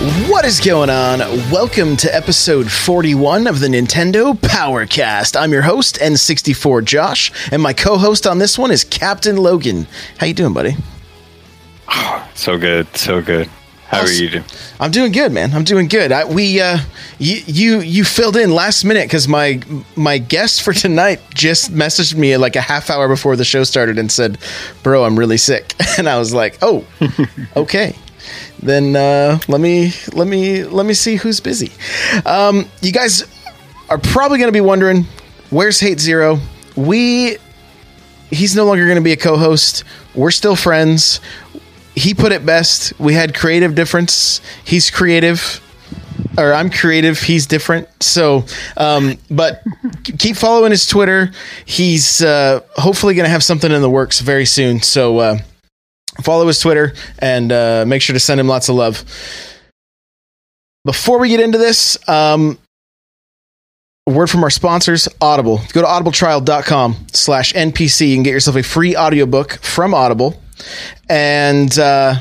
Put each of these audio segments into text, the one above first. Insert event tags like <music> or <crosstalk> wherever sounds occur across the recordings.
What is going on? Welcome to episode 41 of the Nintendo Powercast. I'm your host, N64 Josh, and my co-host on this one is Captain Logan. How you doing, buddy? <sighs> So good, so good. How are you doing? I'm doing good, man. I'm doing good. I, we, uh, you, you, you filled in last minute because my my guest for tonight just messaged me like a half hour before the show started and said, "Bro, I'm really sick," <laughs> and I was like, "Oh, okay." Then uh, let me let me let me see who's busy. Um, you guys are probably going to be wondering where's Hate Zero. We he's no longer going to be a co-host. We're still friends. He put it best. We had creative difference. He's creative. Or I'm creative. He's different. So, um, but keep following his Twitter. He's uh, hopefully going to have something in the works very soon. So, uh, follow his Twitter and uh, make sure to send him lots of love. Before we get into this, um, a word from our sponsors, Audible. Go to audibletrial.com slash NPC. Can get yourself a free audiobook from Audible. And, uh,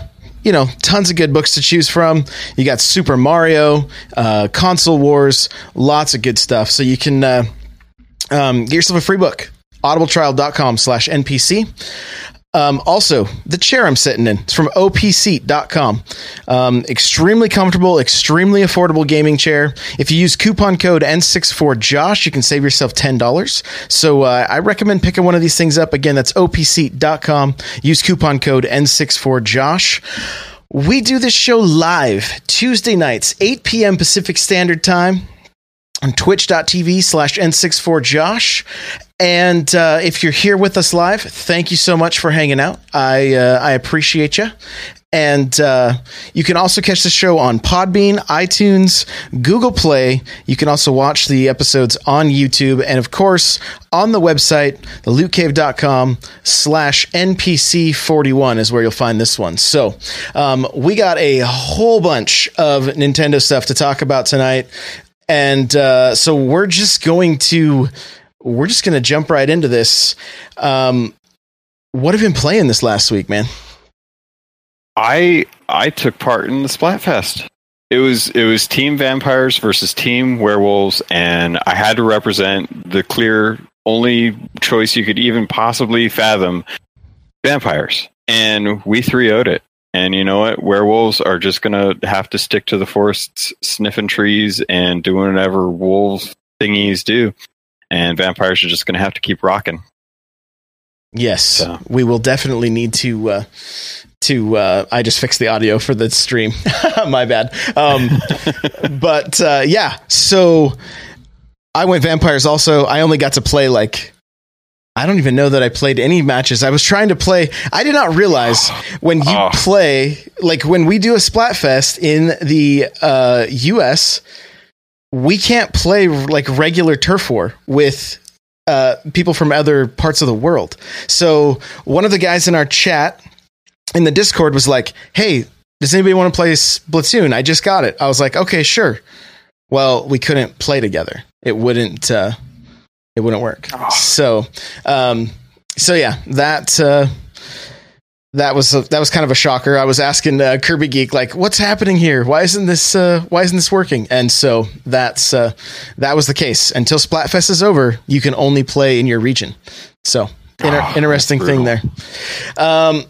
you know, tons of good books to choose from. You got Super Mario, uh, Console Wars, lots of good stuff. So you can uh, um, get yourself a free book. audibletrial.com slash NPC. Um, also, the chair I'm sitting in is from opseat.com. Um, extremely comfortable, extremely affordable gaming chair. If you use coupon code N64Josh, you can save yourself $10. So uh, I recommend picking one of these things up. Again, that's opseat.com. Use coupon code N64Josh. We do this show live Tuesday nights, 8 p.m. Pacific Standard Time on twitch.tv slash n64josh and uh, if you're here with us live thank you so much for hanging out. I uh, i appreciate you and uh, you can also catch the show on podbean itunes google play. You can also watch the episodes on youtube and of course on the website thelootcave.com slash npc41 is where you'll find this one. So um, we got a whole bunch of nintendo stuff to talk about tonight. And uh, so we're just going to we're just going to jump right into this. Um, what have you been playing this last week, man? I I took part in the Splatfest. It was it was Team Vampires versus Team Werewolves, and I had to represent the clear only choice you could even possibly fathom: vampires. And we three owed it. And you know what? Werewolves are just to have to stick to the forests, sniffing trees, and doing whatever wolves thingies do. And vampires are just going to have to keep rocking. Yes, so. we will definitely need to. Uh, to uh, I just fixed the audio for the stream. <laughs> My bad. Um, <laughs> but uh, yeah, so I went vampires. Also, I only got to play like I don't even know that I played any matches. I was trying to play. I did not realize <sighs> when you oh. play, like when we do a Splatfest in the uh, US, we can't play like regular turf war with uh, people from other parts of the world. So one of the guys in our chat in the Discord was like, "Hey, does anybody want to play Splatoon? I just got it." I was like, "Okay, sure." Well, we couldn't play together. It wouldn't. Uh, it wouldn't work. Oh. So, um, so yeah, that uh, that was a, that was kind of a shocker. I was asking uh, Kirby Geek like, "What's happening here? Why isn't this uh, Why isn't this working?" And so that's uh, that was the case. Until Splatfest is over, you can only play in your region. So, inter- oh, interesting thing there. Um,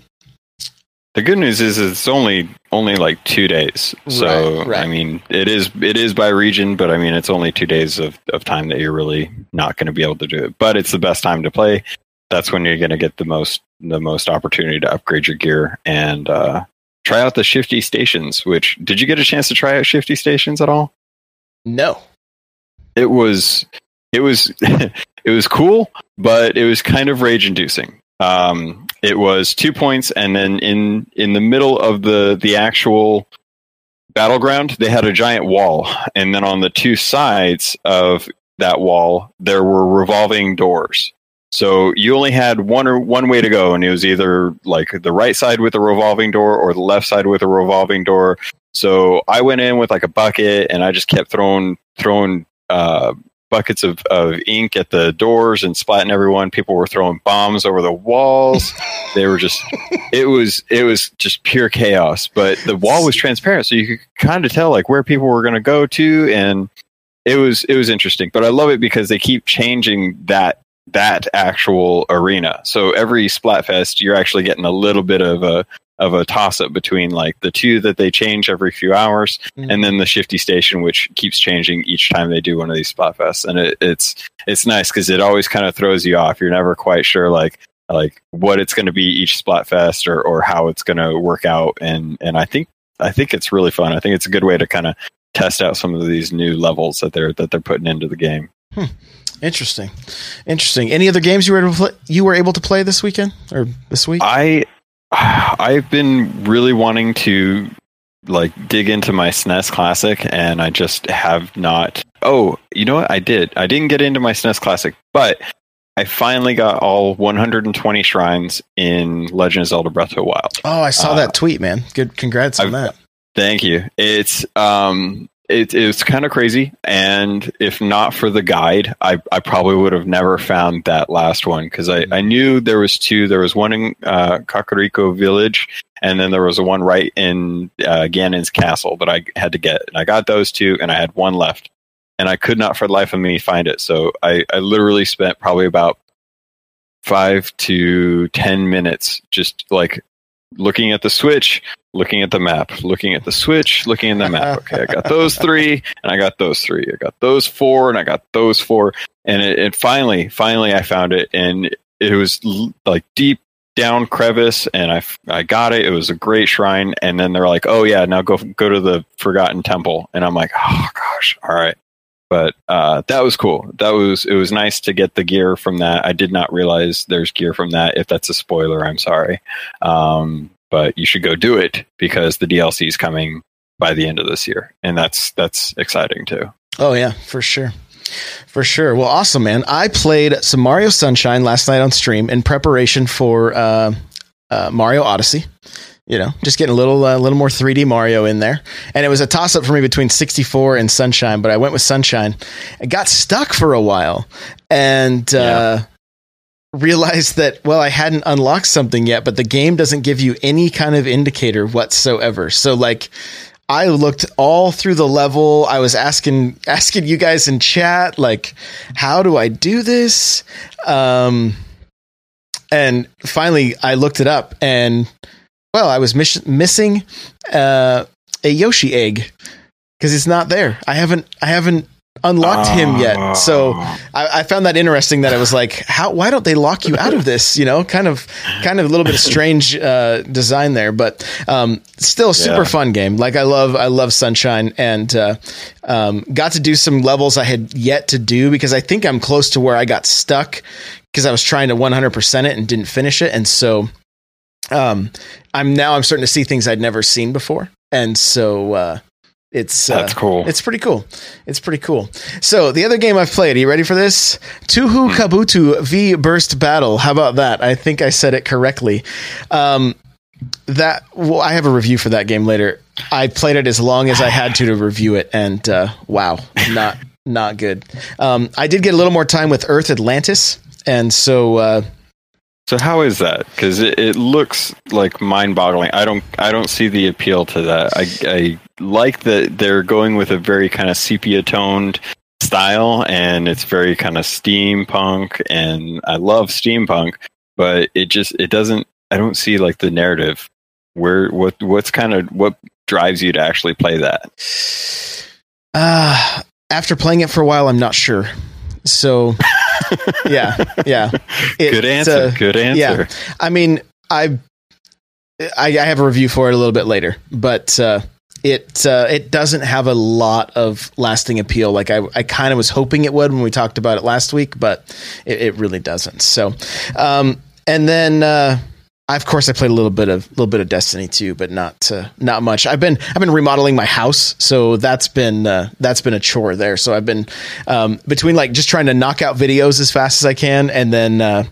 the good news is it's only only like two days. So right, right. I mean, it is it is by region, but I mean it's only two days of, of time that you're really not going to be able to do it. But it's the best time to play. That's when you're going to get the most the most opportunity to upgrade your gear and uh, try out the shifty stations. Which did you get a chance to try out shifty stations at all? No. It was it was <laughs> it was cool, but it was kind of rage inducing. Um, it was two points, and then in in the middle of the the actual battleground, they had a giant wall, and then on the two sides of that wall, there were revolving doors. So you only had one or one way to go, and it was either like the right side with a revolving door or the left side with a revolving door. So I went in with like a bucket, and I just kept throwing throwing uh, buckets of, of ink at the doors and splatting everyone. People were throwing bombs over the walls. <laughs> they were just it was it was just pure chaos. But the wall was transparent, so you could kind of tell like where people were going to go to, and it was it was interesting. But I love it because they keep changing that that actual arena. So every Splatfest, you're actually getting a little bit of a of a toss up between like the two that they change every few hours mm-hmm. and then the shifty station which keeps changing each time they do one of these splatfests and it, it's it's nice because it always kind of throws you off you're never quite sure like like what it's going to be each splatfest or or how it's going to work out and and i think i think it's really fun i think it's a good way to kind of test out some of these new levels that they're that they're putting into the game hmm. Interesting, interesting. Any other games you were able to play, you were able to play this weekend or this week? I I've been really wanting to like dig into my SNES Classic, and I just have not. Oh, you know what? I did. I didn't get into my SNES Classic, but I finally got all 120 shrines in Legend of Zelda: Breath of the Wild. Oh, I saw uh, that tweet, man. Good, congrats on I've, that. Thank you. It's um, it, it was kind of crazy. And if not for the guide, I, I probably would have never found that last one because I, I knew there was two. There was one in uh, Kakariko Village, and then there was a one right in uh, Ganon's castle that I had to get. And I got those two, and I had one left. And I could not for the life of me find it. So I, I literally spent probably about five to 10 minutes just like looking at the switch, looking at the map, looking at the switch, looking at the map. <laughs> Okay, I got those three, and I got those three. I got those four, and I got those four. And it, it finally, finally, I found it, and it was like deep down crevice, and I I got it. It was a great shrine. And then they're like, "Oh yeah, now go go to the Forgotten Temple," and I'm like, "Oh gosh, all right." But uh, that was cool. That was it was nice to get the gear from that. I did not realize there's gear from that. If that's a spoiler, I'm sorry. Um, but you should go do it because the DLC is coming by the end of this year, and that's that's exciting too. Oh yeah, for sure. For sure. Well, awesome, man. I played some Mario Sunshine last night on stream in preparation for uh, uh, Mario Odyssey. You know, just getting a little, a uh, little more 3D Mario in there, and it was a toss up for me between 64 and Sunshine, but I went with Sunshine. I got stuck for a while, and uh, realized that well i hadn't unlocked something yet but the game doesn't give you any kind of indicator whatsoever. So like i looked all through the level. I was asking <laughs> asking you guys in chat like how do i do this? Um and finally i looked it up and well i was miss- missing uh a yoshi egg because it's not there. I haven't i haven't unlocked him yet. So I, I, found that interesting that I was like, how, why don't they lock you out of this? You know, kind of, kind of a little bit of strange, uh, design there, but, um, still super yeah. fun game. Like I love, I love sunshine and, uh, um, got to do some levels I had yet to do because I think I'm close to where I got stuck because I was trying to 100% it and didn't finish it. And so, um, I'm now I'm starting to see things I'd never seen before. And so, it's uh, that's cool. It's pretty cool. It's pretty cool. So the other game I've played. Are you ready for this? Hmm. Kabuto V Burst Battle. How about that? I think I said it correctly. Um, that well, I have a review for that game later. I played it as long as I had to to review it, and uh, wow, not not good. Um, I did get a little more time with Earth Atlantis, and so uh, so how is that? Because it, it, looks like mind-boggling. I don't I don't see the appeal to that. I, I like that they're going with a very kind of sepia-toned style, and it's very kind of steampunk, and I love steampunk. But it just it doesn't. I don't see like the narrative. Where what what's kind of what drives you to actually play that? Uh after playing it for a while, I'm not sure. So yeah, yeah. It, Good answer. Uh, Good answer. Yeah. I mean, I, I, I have a review for it a little bit later, but uh, it uh, it doesn't have a lot of lasting appeal. Like I, I kind of was hoping it would when we talked about it last week, but it, it really doesn't. So, um, and then uh, I, of course I played a little bit of little bit of Destiny too, but not uh, not much. I've been I've been remodeling my house, so that's been uh, that's been a chore there. So I've been um, between like just trying to knock out videos as fast as I can, and then uh,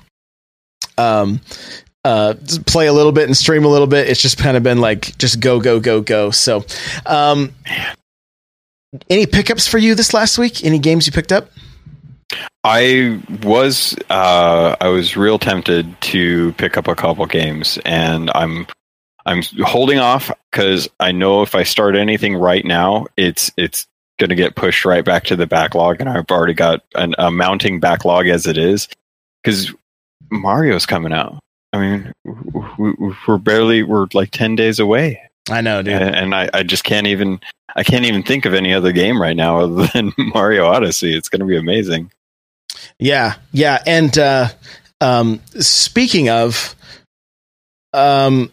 um, uh, play a little bit and stream a little bit. It's just kind of been like just go go go go. So, um, any pickups for you this last week? Any games you picked up? I was uh, I was real tempted to pick up a couple games, and I'm I'm holding off because I know if I start anything right now, it's it's going to get pushed right back to the backlog, and I've already got an, a mounting backlog as it is because Mario's coming out. I mean, we're barely we're like ten days away. I know, dude, and I, I just can't even I can't even think of any other game right now other <laughs> than Mario Odyssey. It's going to be amazing. Yeah, yeah, and uh, um, speaking of, um,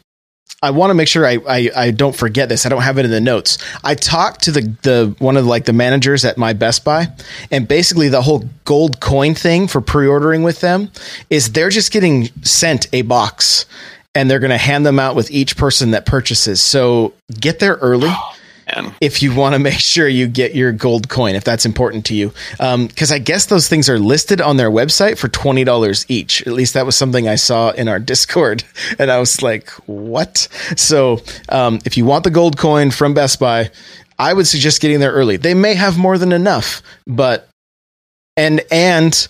I want to make sure I, I, I don't forget this. I don't have it in the notes. I talked to the the one of the, like the managers at my Best Buy, and basically the whole gold coin thing for pre-ordering with them is they're just getting sent a box, and they're going to hand them out with each person that purchases. So get there early. If you want to make sure you get your gold coin, if that's important to you. Because um, I guess those things are listed on their website for $20 each. At least that was something I saw in our <laughs> Discord. And I was like, what? So um, if you want the gold coin from Best Buy, I would suggest getting there early. They may have more than enough, but, and, and,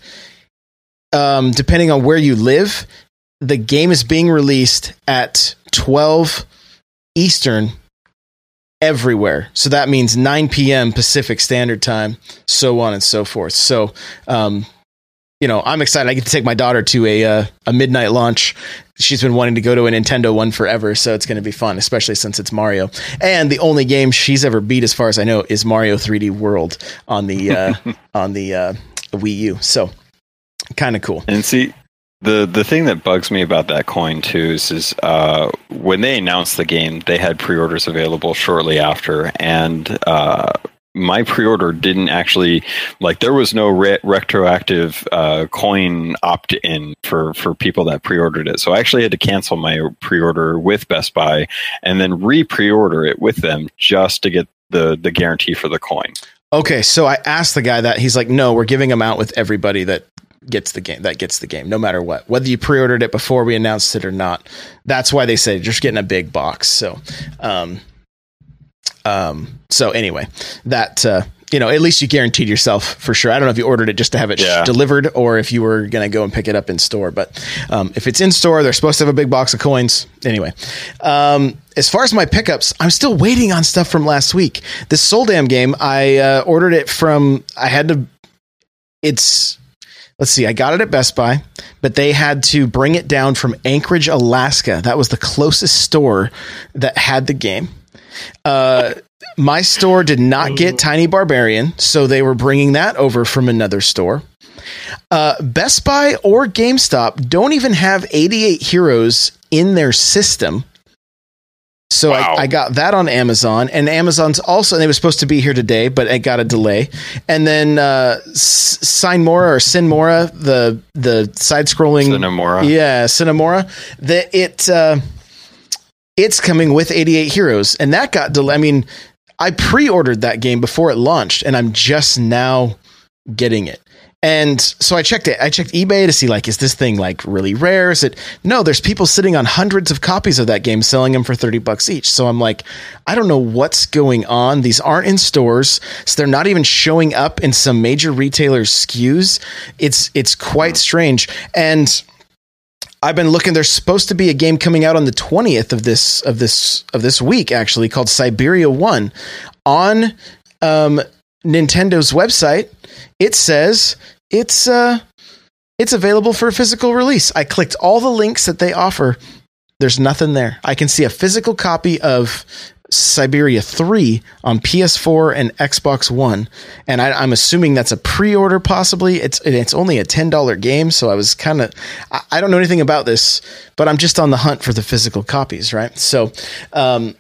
um, depending on where you live, the game is being released at 12 Eastern everywhere. So that means 9 p.m. Pacific Standard Time, so on and so forth. So, um, you know, I'm excited. I get to take my daughter to a uh, a midnight launch. She's been wanting to go to a Nintendo one forever, so it's going to be fun, especially since it's Mario. And the only game she's ever beat, as far as I know, is Mario 3D World on the uh, <laughs> on the uh, Wii U. So, kind of cool. And see, the the thing that bugs me about that coin too is, is uh, when they announced the game, they had pre-orders available shortly after, and uh, my pre-order didn't actually like there was no re- retroactive uh, coin opt-in for for people that pre-ordered it. So I actually had to cancel my pre-order with Best Buy and then re-pre-order it with them just to get the the guarantee for the coin. Okay, so I asked the guy that he's like, no, we're giving them out with everybody that gets the game that gets the game no matter what. Whether you pre-ordered it before we announced it or not that's why they say just getting a big box. So um um so anyway that uh you know at least you guaranteed yourself for sure. I don't know if you ordered it just to have it yeah. delivered or if you were going to go and pick it up in store but um, if it's in store they're supposed to have a big box of coins. Anyway um, as far as my pickups i'm still waiting on stuff from last week. This soul damn game i uh, ordered it from i had to it's let's see, I got it at Best Buy, but they had to bring it down from Anchorage, Alaska. That was the closest store that had the game. Uh, my store did not get Tiny Barbarian, so they were bringing that over from another store. Uh, Best Buy or GameStop don't even have 88 Heroes in their system. So wow. I, I, got that on Amazon, and Amazon's also. They were supposed to be here today, but it got a delay. And then uh, Sinemora or Sinmora, the the side scrolling Cinemora, yeah, Cinemora. That it uh, it's coming with 88 Heroes, and that got delayed. I mean, I pre-ordered that game before it launched, and I'm just now getting it. And so I checked it. I checked eBay to see like, is this thing like really rare? Is it no? There's people sitting on hundreds of copies of that game, selling them for thirty bucks each. So I'm like, I don't know what's going on. These aren't in stores, so they're not even showing up in some major retailers' SKUs. It's it's quite strange. And I've been looking. There's supposed to be a game coming out on the twentieth of this of this of this week, actually called Syberia One, on um, Nintendo's website. It says it's uh it's available for physical release. I clicked all the links that they offer. There's nothing there. I can see a physical copy of Syberia 3 on PS4 and Xbox One, and I, am assuming that's a pre-order. Possibly, it's it's only a ten dollar game, so I was kind of I, I, don't know anything about this, but I'm just on the hunt for the physical copies, right? So, um,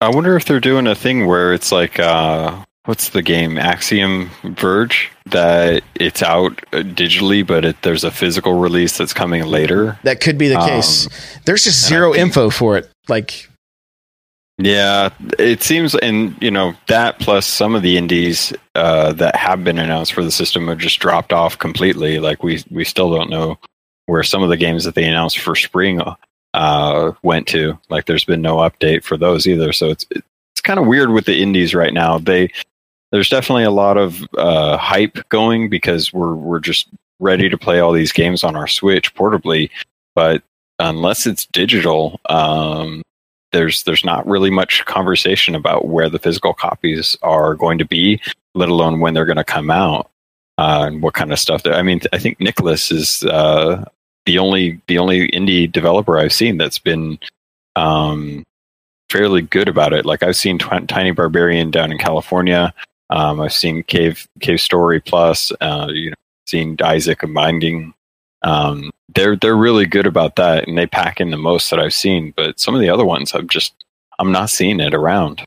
I wonder if they're doing a thing where it's like, uh, what's the game? Axiom Verge that it's out uh, digitally, but it, there's a physical release that's coming later. That could be the Um, case. There's just zero think- info for it. Like, Yeah, it seems, and you know that plus some of the indies uh, that have been announced for the system have just dropped off completely. Like we we still don't know where some of the games that they announced for spring uh, went to. Like there's been no update for those either. So it's it's kind of weird with the indies right now. They there's definitely a lot of uh, hype going because we're we're just ready to play all these games on our Switch portably, but unless it's digital, um, there's there's not really much conversation about where the physical copies are going to be, let alone when they're going to come out uh, and what kind of stuff. I mean, I think Nicalis is uh, the only the only indie developer I've seen that's been um, fairly good about it. Like I've seen Tw- Tiny Barbarian down in California. Um, I've seen Cave Cave Story Plus. Uh, you know, seen Isaac and Binding. Um, they're they're really good about that, and they pack in the most that I've seen. But some of the other ones, I'm just I'm not seeing it around.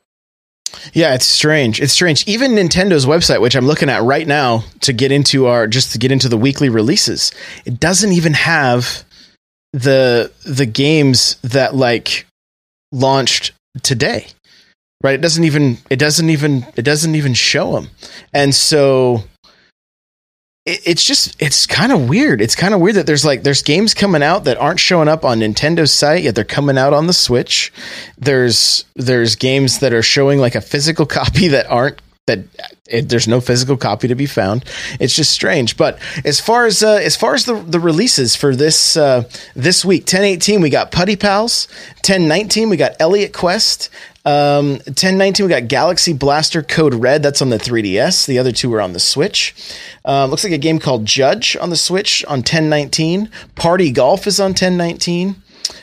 yeah, it's strange. It's strange. Even Nintendo's website, which I'm looking at right now to get into our just to get into the weekly releases, it doesn't even have the the games that like launched today. Right? It doesn't even it doesn't even it doesn't even show them. And so it, it's just it's kind of weird. It's kind of weird that there's like there's games coming out that aren't showing up on Nintendo's site yet they're coming out on the Switch. There's there's games that are showing like a physical <laughs> copy that aren't that it, there's no physical copy to be found. It's just strange. But as far as uh, as far as the the releases for this uh, this week, 1018 we got Putty Pals, 1019 we got Elliot Quest, um, 1019 we got Galaxy Blaster Code Red. That's on the 3DS. The other two are on the Switch. Uh, looks like a game called Judge on the Switch on 1019. Party Golf is on 1019.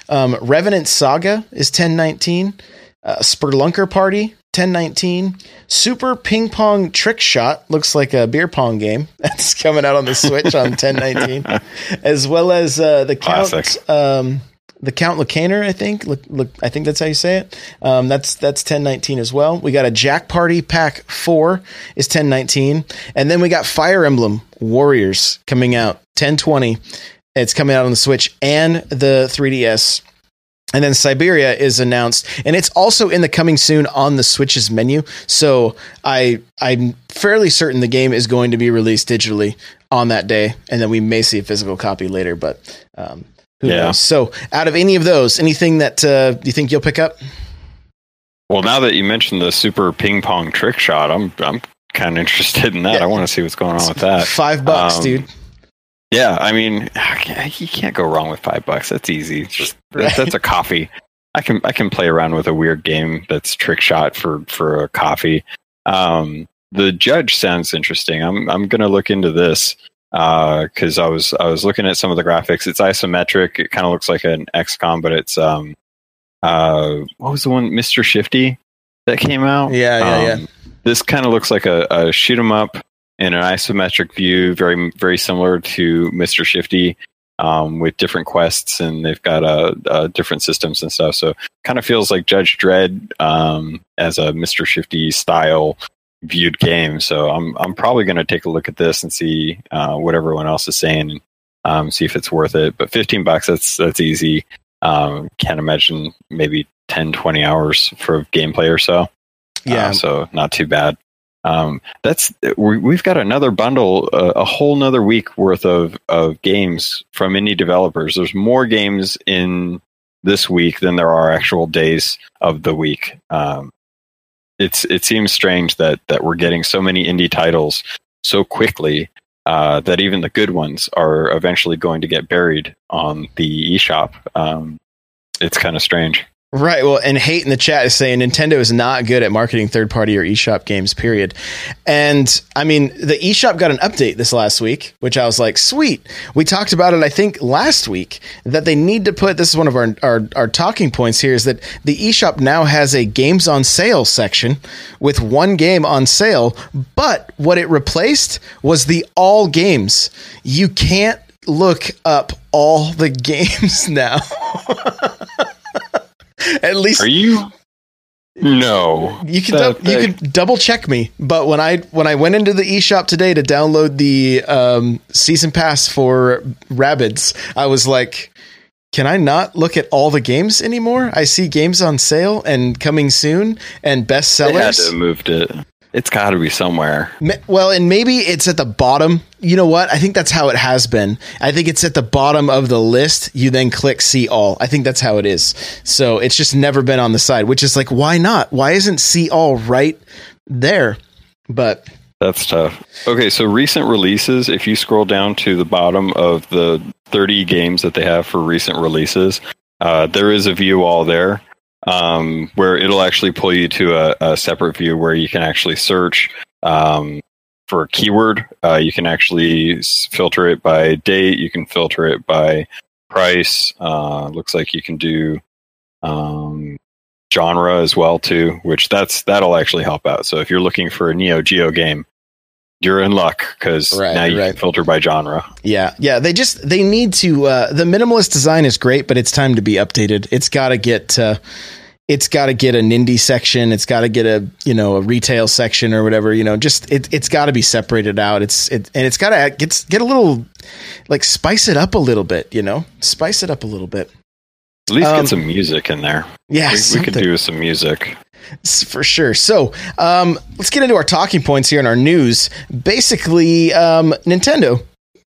Um, Revenant Saga is 1019. Uh, Spelunker Party 1019. Super Ping Pong Trick Shot looks like a beer pong game <laughs> that's coming out on the Switch on 1019, <laughs> as well as uh, the Count. Classic. Um, the Count Lucanor, I think. Look, look, I think that's how you say it. Um, that's that's 1019 as well. We got a Jack Party Pack Four is 1019, and then we got Fire Emblem Warriors coming out 1020. It's coming out on the Switch and the 3DS. And then Syberia is announced, and it's also in the coming soon on the Switch's menu. So I I'm fairly certain the game is going to be released digitally on that day, and then we may see a physical copy later. But um, who Yeah. knows? So out of any of those, anything that uh, you think you'll pick up? Well, now that you mentioned the super ping pong trick shot, I'm I'm kind of <laughs> interested in that. Yeah. I want to see what's going on with that. Five bucks, Um, dude. Yeah, I mean, <sighs> you can't go wrong with five bucks. That's easy. It's Just that- that's a coffee. I can I can play around with a weird game that's trick shot for for a coffee. Um, the judge sounds interesting. I'm I'm gonna look into this because I was I was looking at some of the graphics. It's isometric. It kind of looks like an XCOM, but it's um uh what was the one Mister Shifty that came out? Yeah, yeah, yeah. Um, This kind of looks like a, a shoot 'em up in an isometric view, very very similar to Mister Shifty, um, with different quests, and they've got uh, uh, different systems and stuff. So kind of feels like Judge Dredd um, as a Mister Shifty style viewed game. So I'm I'm probably going to take a look at this and see uh, what everyone else is saying, and um, see if it's worth it. But 15 bucks, that's that's easy. Um, can't imagine maybe 10, 20 hours for gameplay or so. Yeah, Uh, so not too bad. Um, that's we, we've got another bundle, uh, a whole nother week worth of of games from indie developers. There's more games in this week than there are actual days of the week. Um, it's it seems strange that that we're getting so many indie titles so quickly uh, that even the good ones are eventually going to get buried on the eShop. Um, it's kind of strange. Right. Well, and hate in the chat is saying Nintendo is not good at marketing third party or eShop games, period. And I mean, the eShop got an update this last week, which I was like, sweet. We talked about it, I think, last week that they need to put this is one of our, our, our talking points here is that the eShop now has a games on sale section with one game on sale. But what it replaced was the all games. You can't look up all the <laughs> games now. <laughs> <laughs> At least Are you No, you can dou- you can double check me. But when I when I went into the eShop today to download the um, season pass for Rabbids, I was like, can I not look at all the games anymore? I see games on sale and coming soon and they had to have moved it. It's got to be somewhere. Well, and maybe it's at the bottom. You know what? I think that's how it has been. I think it's at the bottom of the list. You then click see all. I think that's how it is. So it's just never been on the side, which is like, why not? Why isn't see all right there? But That's tough. Okay, so recent releases, if you scroll down to the bottom of the 30 games that they have for recent releases, uh, there is a view all there um, where it'll actually pull you to a, a separate view where you can actually search um, for a keyword. Uh, you can actually filter it by date, you can filter it by price. Uh, looks like you can do um, genre as well too, which that's that'll actually help out. So if you're looking for a Neo Geo game, you're in luck because Right, now you right. can filter by genre. yeah, yeah, they just they need to. Uh, the minimalist design is great, but it's time to be updated. It's got to get. Uh, it's got to get an indie section. It's got to get a you know a retail section or whatever. You know, just it, it's got to be separated out. It's it and it's got to get get a little like spice it up a little bit. You know, spice it up a little bit. At least Um, get some music in there. Yeah, we, we could do some music. <laughs> For sure. So um, let's get into our talking points here in our news. Basically, um, Nintendo.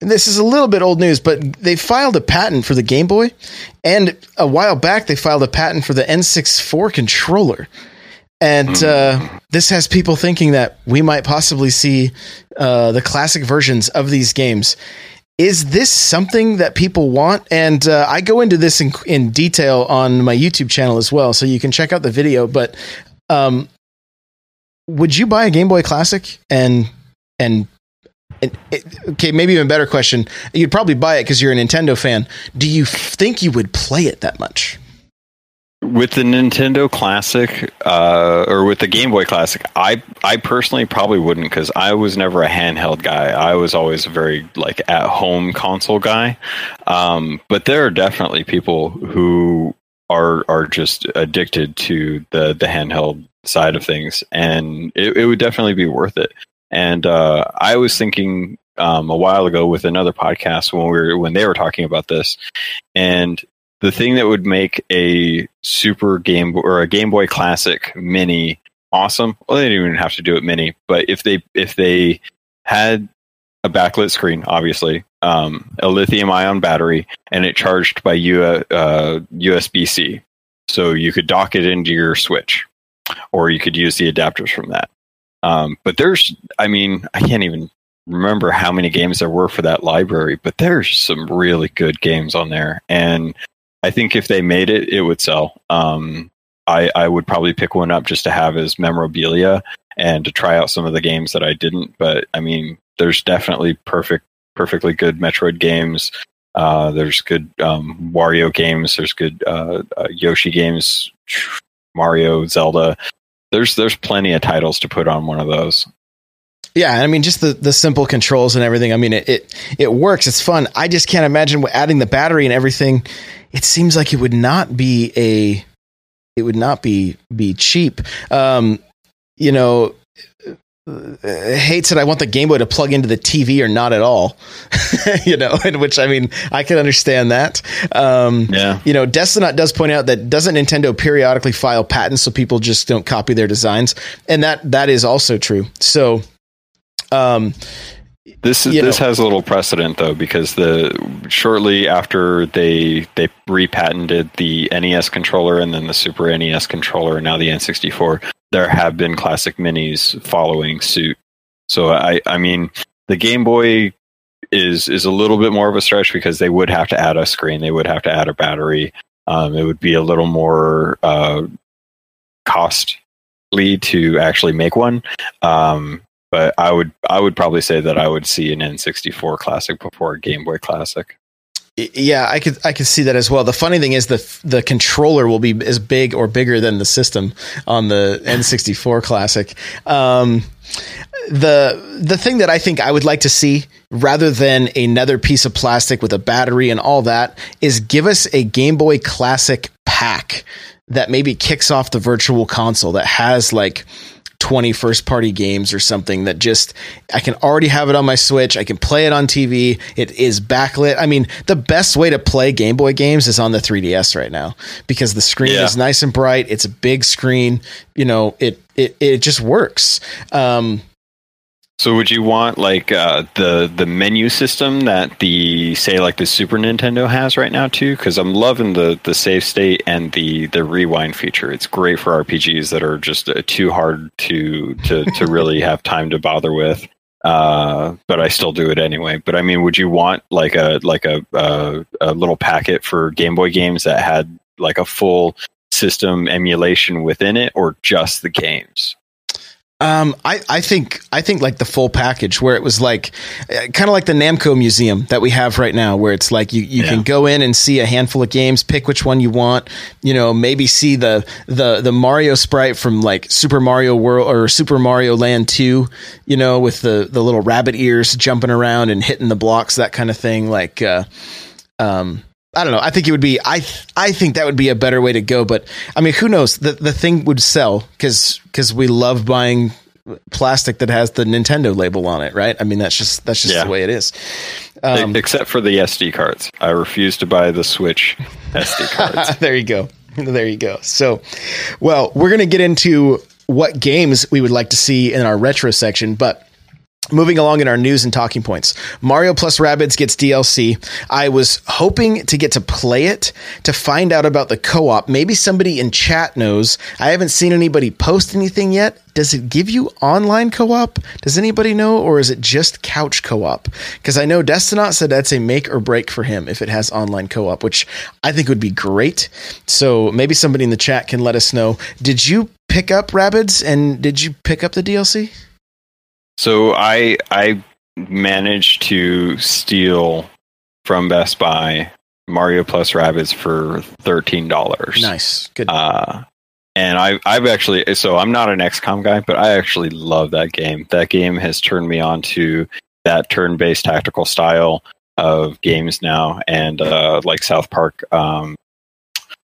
This is a little bit old news, but they filed a patent for the Game Boy, and a while back they filed a patent for the N64 controller. And uh, this has people thinking that we might possibly see uh, the classic versions of these games. Is this something that people want? And uh, I go into this in, in detail on my YouTube channel as well, so you can check out the video. But um, would you buy a Game Boy Classic? And and, and it, okay, maybe even better question: You'd probably buy it because you're a Nintendo fan. Do you think you would play it that much? With the Nintendo Classic, uh, or with the Game Boy Classic, I I personally probably wouldn't because I was never a handheld guy. I was always a very like at home console guy. Um, but there are definitely people who are are just addicted to the the handheld side of things, and it, it would definitely be worth it. And uh, I was thinking um, a while ago with another podcast when we were when they were talking about this, and the thing that would make a super game Boy or a Game Boy Classic Mini awesome. Well, they didn't even have to do it mini, but if they if they had a backlit screen, obviously, um, a lithium ion battery, and it charged by U, uh, USB C, so you could dock it into your Switch, or you could use the adapters from that. Um, but there's, I mean, I can't even remember how many games there were for that library, but there's some really good games on there, and I think if they made it, it would sell. Um, I, I would probably pick one up just to have as memorabilia and to try out some of the games that I didn't. But I mean, there's definitely perfect, perfectly good Metroid games. Uh, there's good um, Wario games. There's good uh, uh, Yoshi games, Mario, Zelda. There's there's plenty of titles to put on one of those. Yeah, I mean, just the, the simple controls and everything. I mean, it, it it works. It's fun. I just can't imagine adding the battery and everything. It seems like it would not be a, it would not be be cheap. Um, you know, uh, hate said I want the Game Boy to plug into the TV or not at all. <laughs> you know, in which I mean, I can understand that. Um, Yeah. you know, Destinot does point out that doesn't Nintendo periodically file patents so people just don't copy their designs, and that that is also true. So, um, This is this know. has a little precedent though because the shortly after they they repatented the NES controller and then the Super NES controller and now the N64, there have been classic minis following suit. So I I mean the Game Boy is is a little bit more of a stretch because they would have to add a screen, they would have to add a battery. Um, it would be a little more uh, costly to actually make one. Um, but I would I would probably say that I would see an N64 classic before a Game Boy Classic. yeah, I could I could see that as well. The funny thing is the the controller will be as big or bigger than the system on the <laughs> N64 Classic. Um, the the thing that I think I would like to see rather than another piece of plastic with a battery and all that is give us a Game Boy Classic pack that maybe kicks off the virtual console that has like 20 first party games or something that just I can already have it on my Switch. I can play it on TV. It is backlit. I mean, the best way to play Game Boy games is on the 3DS right now because the screen Yeah. is nice and bright. It's a big screen. You know, it it it just works. Um, So would you want like uh, the the menu system that the say like the Super Nintendo has right now too? Because I'm loving the the save state and the the rewind feature. It's great for RPGs that are just uh, too hard to to to really <laughs> have time to bother with. Uh, but I still do it anyway. But I mean, would you want like a like a a, a little packet for Game Boy games that had like a full system emulation within it, or just the games? Um, I, I think I think like the full package where it was like kind of like the Namco museum that we have right now, where it's like you, you Yeah. can go in and see a handful of games, pick which one you want, you know, maybe see the the the Mario sprite from like Super Mario World or Super Mario Land Two, you know, with the the little rabbit ears jumping around and hitting the blocks, that kind of thing. Like, uh, um, I don't know. I think it would be. I th- I think that would be a better way to go. But I mean, who knows? The the thing would sell because because we love buying plastic that has the Nintendo label on it, right? I mean, that's just that's just Yeah. the way it is. Um, Except for the SD cards. I refuse to buy the Switch SD <laughs> cards. <laughs> there you go. There you go. So, well, we're going to get into what games we would like to see in our retro section, but moving along in our news and talking points. Mario plus Rabbids gets DLC. I was hoping to get to play it to find out about the co-op. Maybe somebody in chat knows. I haven't seen anybody post anything yet. Does it give you online co-op? Does anybody know or is it just couch co-op? Because I know Destinot said that's a make or break for him if it has online co-op, which I think would be great. So maybe somebody in the chat can let us know. Did you pick up Rabbids and did you pick up the DLC? So I I managed to steal from Best Buy Mario Plus Rabbids for thirteen dollars. Nice. Good. Uh, and I, I've actually, so I'm not an XCOM guy, but I actually love that game. That game has turned me on to that turn-based tactical style of games now, and uh, like South Park, um,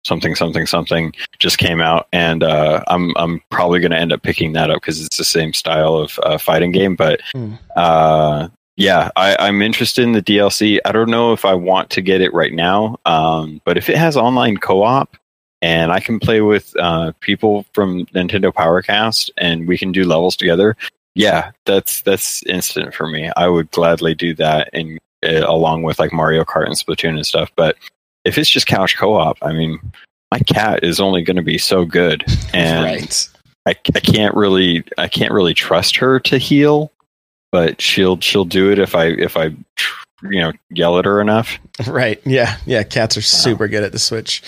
something, something, something just came out, and uh, I'm I'm probably going to end up picking that up because it's the same style of uh, fighting game. But Hmm. uh, yeah, I, I'm interested in the DLC. I don't know if I want to get it right now, um, but if it has online co-op and I can play with uh, people from Nintendo Powercast and we can do levels together, yeah, that's that's instant for me. I would gladly do that, and uh, along with like Mario Kart and Splatoon and stuff. But if it's just couch co-op, I mean, my cat is only going to be so good, <laughs> and right. I, I can't really I can't really trust her to heal, but she'll she'll do it if I if I you know yell at her enough. <laughs> Right. Yeah. Yeah. Cats are super good at the Switch.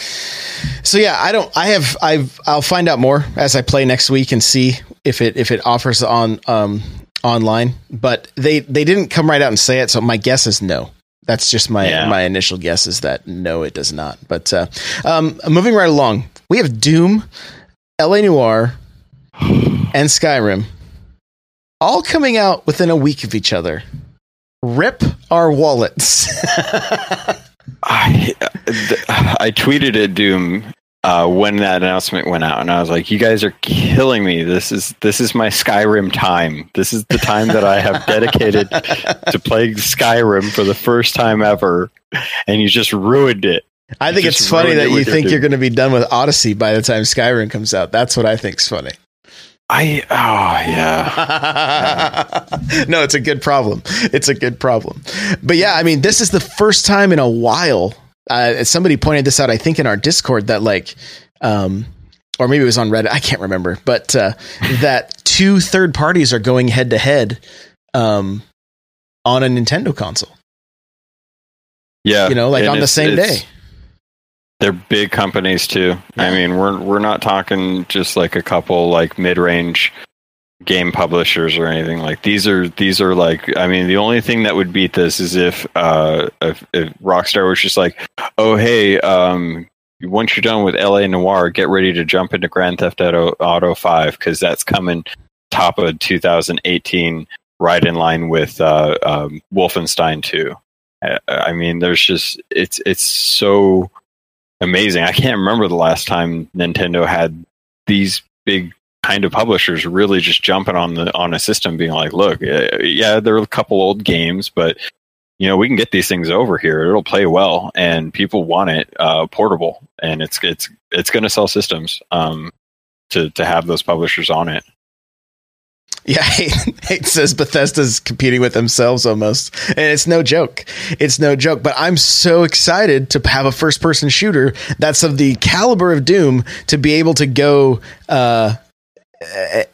So yeah, I don't. I have. I've. I'll find out more as I play next week and see if it if it offers on um online. But they they didn't come right out and say it, so my guess is no. That's just my Yeah. my initial guess is that no, it does not. But uh, um, moving right along, we have Doom, L.A. Noire, and Skyrim, all coming out within a week of each other. Rip our wallets. <laughs> I I tweeted at Doom uh, when that announcement went out, and I was like, "You guys are killing me. This is this is my Skyrim time. This is the time that I have dedicated <laughs> to playing Skyrim for the first time ever, and you just ruined it." I think it's funny that it you think you're going to be done with Odyssey by the time Skyrim comes out. That's what I think's funny. I oh yeah. <laughs> no, it's a good problem. It's a good problem. But yeah, I mean, this is the first time in a while. Uh, somebody pointed this out, I think, in our Discord that like, um, or maybe it was on Reddit. I can't remember, but uh, <laughs> that two third parties are going head to head um, on a Nintendo console. Yeah, You know, like on the same day. They're big companies too. I mean, we're we're not talking just like a couple like mid-range game publishers or anything like these are these are like I mean the only thing that would beat this is if uh if, if Rockstar was just like oh hey um once you're done with LA Noire get ready to jump into Grand Theft Auto Auto 5 cuz that's coming top of 2018 right in line with uh um, Wolfenstein 2 I- I mean there's just it's it's so amazing. I can't remember the last time Nintendo had these big kind of publishers really just jumping on the on a system, being like, "Look, yeah, there are a couple old games, but you know we can get these things over here. It'll play well, and people want it uh, portable, and it's it's it's going to sell systems um, to to have those publishers on it." Yeah, <laughs> it says Bethesda's competing with themselves almost. And it's no joke. It's no joke. But I'm so excited to have a first person shooter that's of the caliber of Doom to be able to go uh,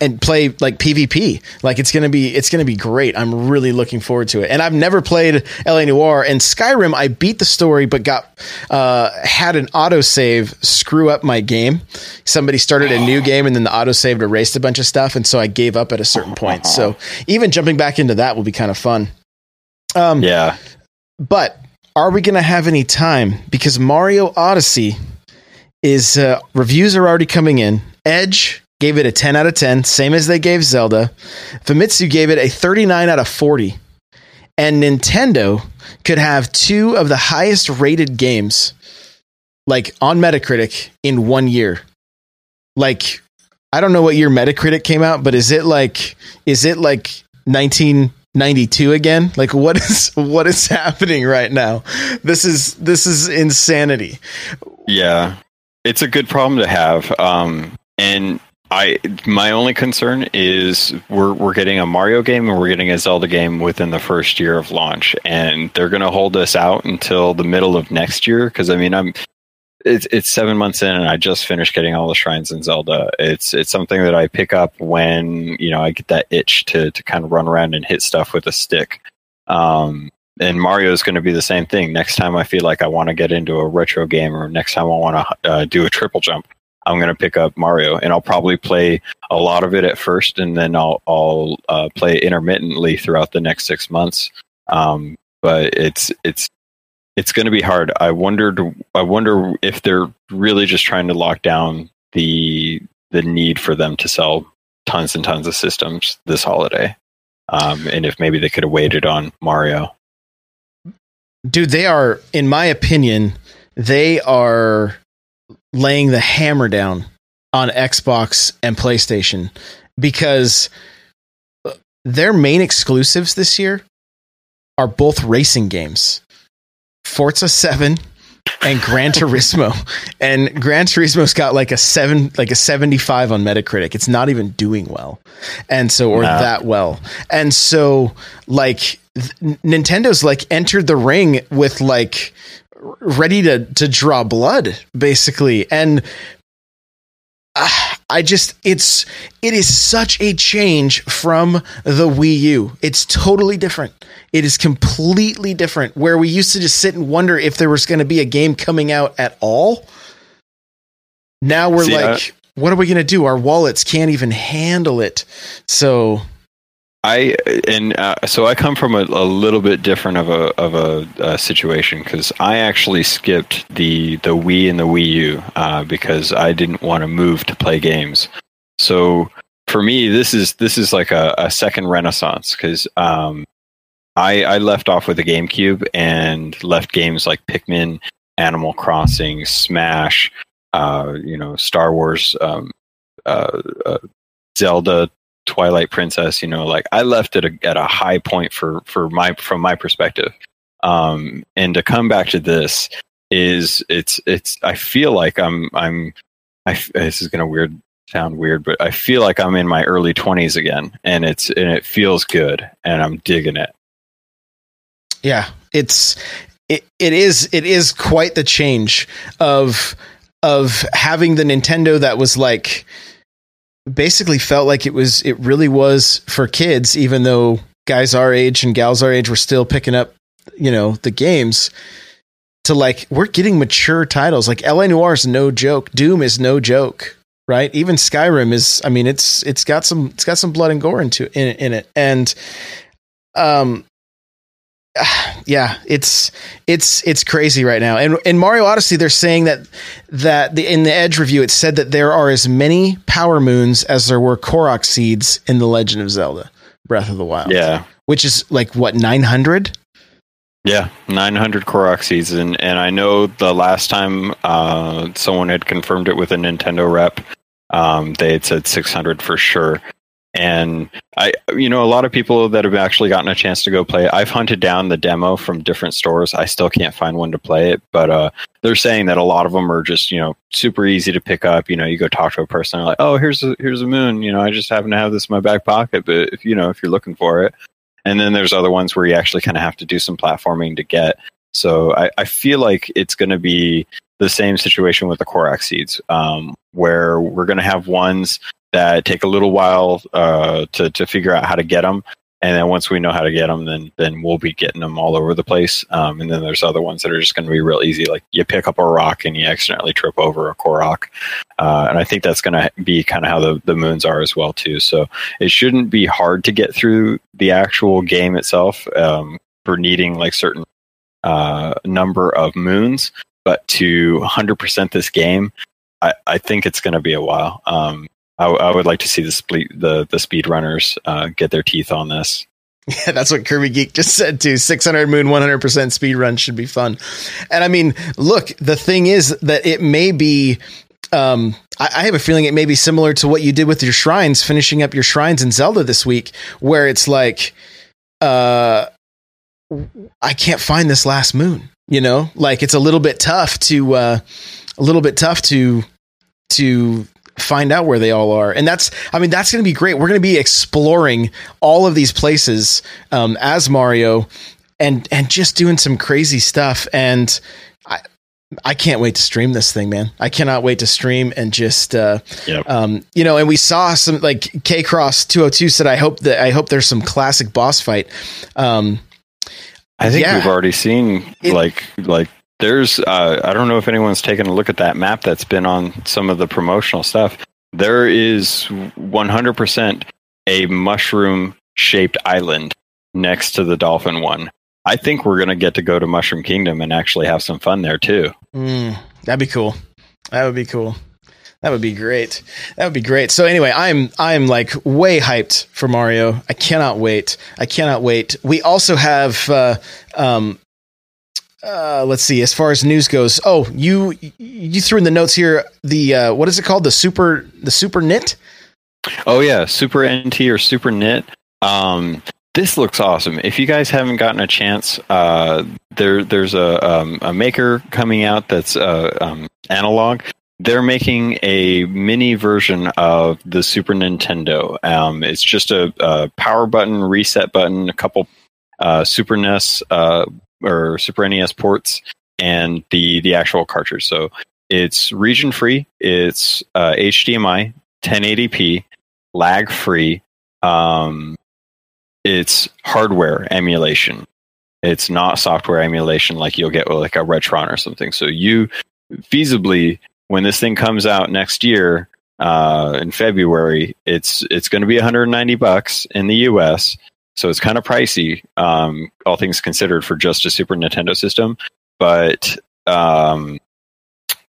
and play like PvP. Like it's gonna be it's gonna be great. I'm really looking forward to it. And I've never played LA Noire and Skyrim. I beat the story, but got uh, had an autosave screw up my game. Somebody started a new game and then the autosave erased a bunch of stuff, and so I gave up at a certain point. So even jumping back into that will be kind of fun. Um, yeah, but are we gonna have any time? Because Mario Odyssey is uh, reviews are already coming in. Edge gave it a 10 out of 10, same as they gave Zelda. Famitsu gave it a 39 out of 40. And Nintendo could have two of the highest rated games like on Metacritic in one year. Like I don't know what year Metacritic came out, but is it like is it like 1992 again? Like what is <laughs> what is happening right now? This is this is insanity. Yeah. It's a good problem to have. Um and I my only concern is we're we're getting a Mario game and we're getting a Zelda game within the first year of launch, and they're going to hold us out until the middle of next year. Because I mean, I'm it's it's seven months in, and I just finished getting all the shrines in Zelda. It's it's something that I pick up when you know I get that itch to to kind of run around and hit stuff with a stick. Um, and Mario is going to be the same thing. Next time I feel like I want to get into a retro game, or next time I want to uh, do a triple jump, I'm going to pick up Mario, and I'll probably play a lot of it at first, and then I'll I'll uh, play intermittently throughout the next six months. Um, but it's it's it's going to be hard. I wondered I wonder if they're really just trying to lock down the the need for them to sell tons and tons of systems this holiday, um, and if maybe they could have waited on Mario. Dude, they are, in my opinion, they are laying the hammer down on Xbox and PlayStation because uh, their main exclusives this year are both racing games. Forza 7 and Gran Turismo. <laughs> And Gran Turismo's got like a 7 like a 75 on Metacritic. It's not even doing well. And so or that well. And so like Nintendo's like entered the ring with like ready to to draw blood basically and uh, I just it's it is such a change from the Wii U. It's totally different. It is completely different where we used to just sit and wonder if there was going to be a game coming out at all. Now we're See, like what are we going to do? Our wallets can't even handle it. So I and uh, so I come from a, a, little bit different of a of a, situation because I actually skipped the the Wii and the Wii U uh, because I didn't want to move to play games. So for me, this is this is like a, a second renaissance because um, I I left off with the GameCube and left games like Pikmin, Animal Crossing, Smash, uh, you know, Star Wars, um, uh, uh, Zelda, Twilight Princess, you know, like I left it at a high point for for my from my perspective. Um, and to come back to this is it's it's I feel like I'm I'm I this is gonna weird sound weird, but I feel like I'm in my early 20s again, and it's and it feels good, and I'm digging it. Yeah, it's it, it is it is quite the change of of having the Nintendo that was like basically felt like it was it really was for kids even though guys our age and gals our age were still picking up you know the games to like we're getting mature titles. Like la noire is no joke. Doom is no joke right? Even skyrim is i mean it's it's got some it's got some blood and gore into in, in it. And um <sighs> yeah, it's it's it's crazy right now. And in Mario Odyssey, they're saying that that the in the Edge review, it said that there are as many Power Moons as there were Korok seeds in the Legend of Zelda: Breath of the Wild. Yeah, which is like what nine hundred. Yeah, 900 Korok seeds, and, and I know the last time uh, someone had confirmed it with a Nintendo rep, um, they had said 600 for sure. And I, you know, a lot of people that have actually gotten a chance to go play it, I've hunted down the demo from different stores. I still can't find one to play it, but uh, they're saying that a lot of them are just, you know, super easy to pick up. You know, you go talk to a person, they're like, oh, here's a here's a moon. You know, I just happen to have this in my back pocket, but if you know, if you're looking for it, and then there's other ones where you actually kind of have to do some platforming to get. So I, I feel like it's going to be the same situation with the Korok seeds, um, where we're going to have ones that take a little while uh, to to figure out how to get them, and then once we know how to get them, then then we'll be getting them all over the place. Um, and then there's other ones that are just going to be real easy, like you pick up a rock and you accidentally trip over a Korok, uh, and I think that's going to be kind of how the the moons are as well too. So it shouldn't be hard to get through the actual game itself um, for needing like certain uh, number of moons, but to 100% this game. I, I think it's going to be a while. Um, I, I would like to see the split the the speedrunners uh, get their teeth on this. <laughs> Yeah, that's what Kirby Geek just said too. 600 Moon 100% speed run should be fun. And I mean, look, the thing is that it may be um, I, I, have a feeling it may be similar to what you did with your shrines, finishing up your shrines in Zelda this week, where it's like, uh, I can't find this last moon. You know, like it's a little bit tough to, uh, a little bit tough to, to find out where they all are. And that's, I mean, that's going to be great. We're going to be exploring all of these places um, as Mario and, and just doing some crazy stuff. And I, I can't wait to stream this thing, man. I cannot wait to stream and just, uh, yep. um, you know, and we saw some like K Cross 202 said, I hope that, I hope there's some classic boss fight. Um, I think yeah. we've already seen it, like, like there's uh, I don't know if anyone's taken a look at that map that's been on some of the promotional stuff. There is 100% a mushroom shaped island next to the dolphin one. I think we're going to get to go to Mushroom Kingdom and actually have some fun there too. Mm, that'd be cool. That would be cool. That would be great. That would be great. So anyway, I'm I'm like way hyped for Mario. I cannot wait. I cannot wait. We also have uh, um, uh, let's see. As far as news goes, oh, you you threw in the notes here the uh, what is it called? The super the super knit. Oh yeah, super NT or super knit. Um, this looks awesome. If you guys haven't gotten a chance, uh, there there's a um, a maker coming out that's uh, um, analog. They're making a mini version of the Super Nintendo. Um, it's just a, a, power button, reset button, a couple uh, Super NES uh, or Super NES ports and the the actual cartridge. So it's region free. It's uh, HDMI, 1080p, lag free. Um, it's hardware emulation. It's not software emulation like you'll get with like a Retron or something. So you feasibly, when this thing comes out next year uh, in February, it's it's going to be 190 bucks in the US so it's kind of pricey, um, all things considered, for just a Super Nintendo system. But um,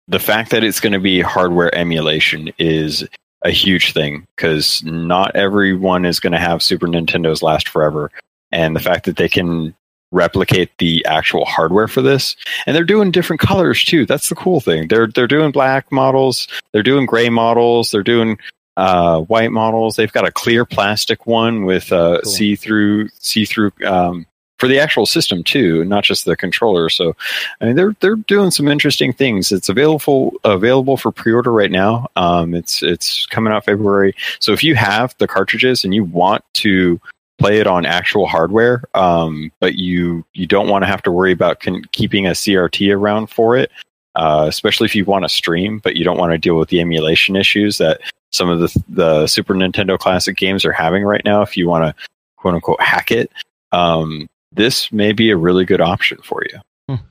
the fact that it's going to be hardware emulation is a huge thing because not everyone is going to have Super Nintendos last forever. And the fact that they can replicate the actual hardware for this, and they're doing different colors too. That's the cool thing. They're they're doing black models, they're doing gray models, they're doing uh, white models. They've got a clear plastic one with uh, cool. see through see through um, for the actual system too, not just the controller. So, I mean, they're they're doing some interesting things. It's available available for pre order right now. Um, it's it's coming out February. So if you have the cartridges and you want to play it on actual hardware, um, but you you don't want to have to worry about con- keeping a CRT around for it. Uh, especially if you want to stream, but you don't want to deal with the emulation issues that some of the the Super Nintendo classic games are having right now. If you want to quote unquote hack it, um, this may be a really good option for you. Hmm.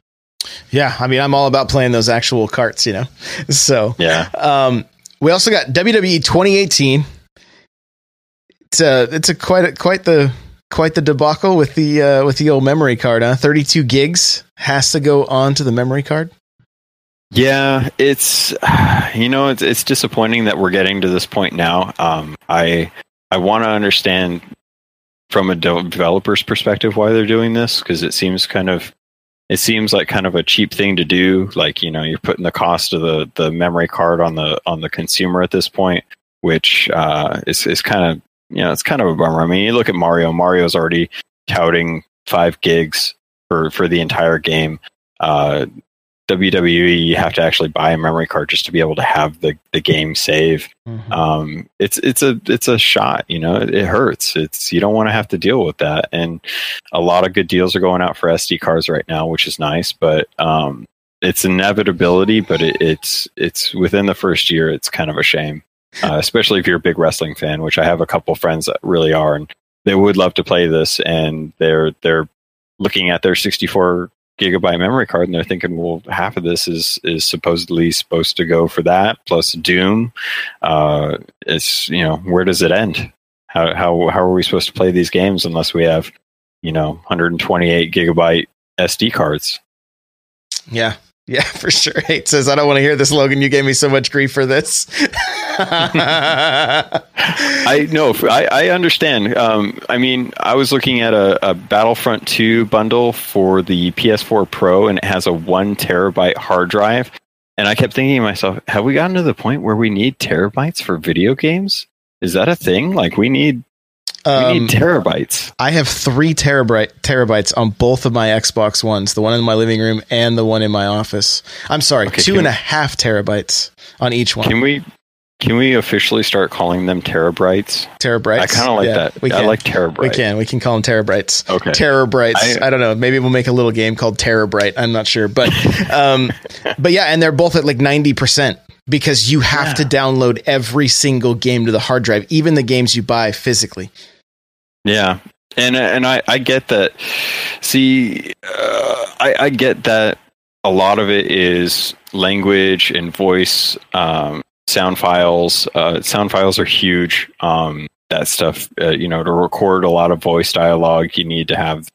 Yeah, I mean, I'm all about playing those actual carts, you know. <laughs> So yeah. Um, we also got WWE 2018. It's a it's a quite a, quite the quite the debacle with the uh, with the old memory card. Huh? 32 gigs has to go onto the memory card. Yeah, it's <sighs> you know it's it's disappointing that we're getting to this point now. Um, I I want to understand from a de- developer's perspective why they're doing this because it seems kind of it seems like kind of a cheap thing to do. Like you know, you're putting the cost of the the memory card on the on the consumer at this point, which uh, is is kind of you know it's kind of a bummer. I mean, you look at Mario. Mario's already touting five gigs for for the entire game. Uh, WWE, you have to actually buy a memory card just to be able to have the, the game save. Mm-hmm. Um, it's it's a it's a shot, you know. It, it, hurts. It's you don't want to have to deal with that. And a lot of good deals are going out for SD cards right now, which is nice. But um, it's inevitability. But it, it's it's within the first year. It's kind of a shame, uh, especially if you're a big wrestling fan, which I have a couple friends that really are, and they would love to play this, and they're they're looking at their 64 gigabyte memory card and they're thinking well half of this is is supposedly supposed to go for that plus doom uh it's you know where does it end how how how are we supposed to play these games unless we have you know 128 gigabyte sd cards yeah <laughs> yeah, for sure. Hate says, I don't want to hear this, Logan. You gave me so much grief for this. <laughs> <laughs> I know. I, I understand. Um, I mean, I was looking at a, a, Battlefront 2 bundle for the PS4 Pro, and it has a one terabyte hard drive. And I kept thinking to myself, have we gotten to the point where we need terabytes for video games? Is that a thing? Like, we need um, we need um, terabytes. I have three terabyte terabytes on both of my Xbox Ones, the one in my living room and the one in my office. I'm sorry, okay, two and we, a half terabytes on each one. Can we can we officially start calling them terabytes? Terabytes. I kind of like yeah, that. We can. I like terabytes. We can. We can call them terabytes. Okay. Terabytes. I, I, don't know. Maybe we'll make a little game called Terabyte. I'm not sure, but <laughs> um, but yeah, and they're both at like ninety percent because you have yeah. to download every single game to the hard drive, even the games you buy physically. Yeah, and and I I get that. See, uh, I I get that a lot of it is language and voice, um, sound files. Uh, sound files are huge. Um, that stuff, uh, you know, to record a lot of voice dialogue, you need to have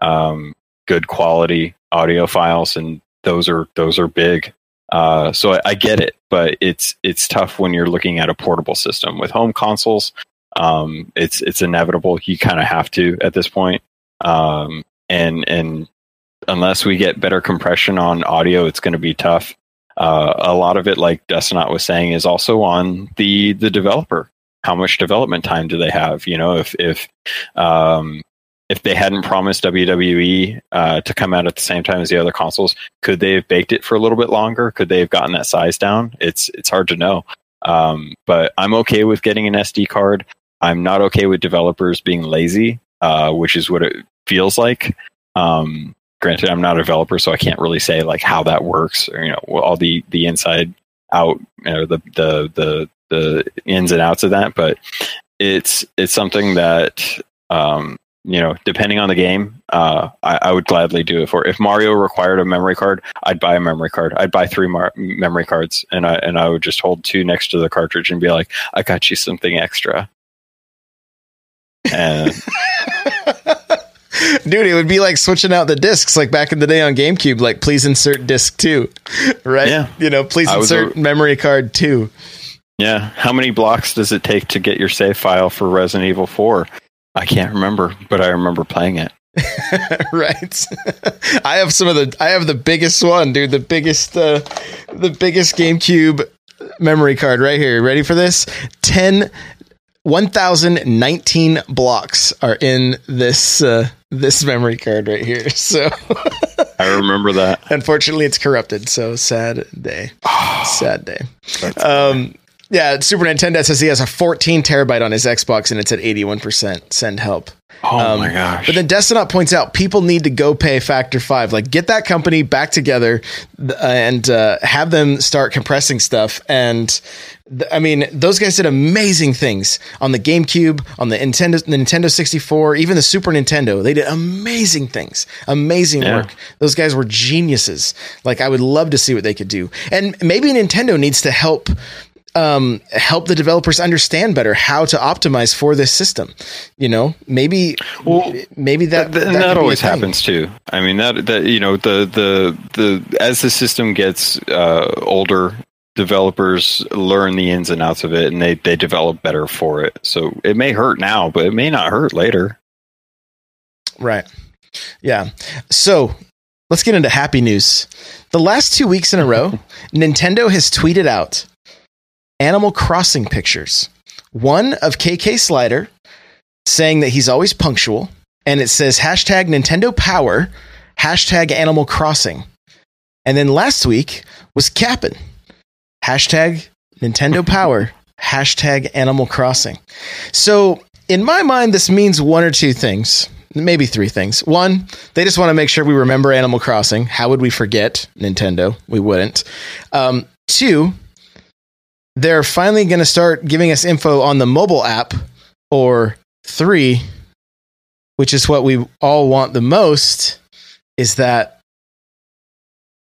um, good quality audio files, and those are those are big. Uh, so I, I, get it, but it's it's tough when you're looking at a portable system with home consoles. Um, it's it's inevitable. You kind of have to at this point. Um, and and unless we get better compression on audio, it's going to be tough. Uh, a lot of it, like Destinot was saying, is also on the the developer. How much development time do they have? You know, if if um, if they hadn't promised WWE uh, to come out at the same time as the other consoles, could they have baked it for a little bit longer? Could they have gotten that size down? It's it's hard to know. Um, but I'm okay with getting an SD card. I'm not okay with developers being lazy, uh, which is what it feels like. Um, granted, I'm not a developer, so I can't really say like how that works or you know all the the inside out you know, the the the the ins and outs of that. But it's it's something that um, you know, depending on the game, uh, I, I, would gladly do it for. If Mario required a memory card, I'd buy a memory card. I'd buy three mar- memory cards, and I and I would just hold two next to the cartridge and be like, "I got you something extra." And <laughs> Dude, it would be like switching out the discs like back in the day on GameCube, like please insert disc two. <laughs> Right? Yeah. You know, please insert a- memory card two. Yeah. How many blocks does it take to get your save file for Resident Evil 4? I can't remember, but I remember playing it. <laughs> right. <laughs> I have some of the I have the biggest one, dude, the biggest uh the biggest GameCube memory card right here. Ready for this? 10 1019 blocks are in this uh, this memory card right here. <laughs> So I remember that. Unfortunately, it's corrupted. So sad day. <sighs> sad day. Um, yeah, Super Nintendo says he has a 14 terabyte on his Xbox and it's at 81%. Send help. Oh um, my gosh. But then Destinot points out people need to go pay factor five. Like, get that company back together uh, and uh, have them start compressing stuff. And th- I mean, those guys did amazing things on the GameCube, on the Nintendo, the Nintendo 64, even the Super Nintendo. They did amazing things, amazing yeah. work. Those guys were geniuses. Like, I would love to see what they could do. And maybe Nintendo needs to help um, help the developers understand better how to optimize for this system. You know, maybe well, maybe that that, that, that always happens too. I mean that that you know the the the as the system gets uh, older, developers learn the ins and outs of it, and they they develop better for it. So it may hurt now, but it may not hurt later. Right. Yeah. So let's get into happy news. The last two weeks in a row, <laughs> Nintendo has tweeted out Animal Crossing pictures. One of KK Slider saying that he's always punctual, and it says hashtag Nintendo Power, hashtag Animal Crossing. And then last week was Cap'n, hashtag Nintendo Power, hashtag Animal Crossing. So in my mind, this means one or two things maybe three things. One, they just want to make sure we remember Animal Crossing. How would we forget Nintendo? We wouldn't. Um, two, they're finally going to start giving us info on the mobile app. Or three, which is what we all want the most, is that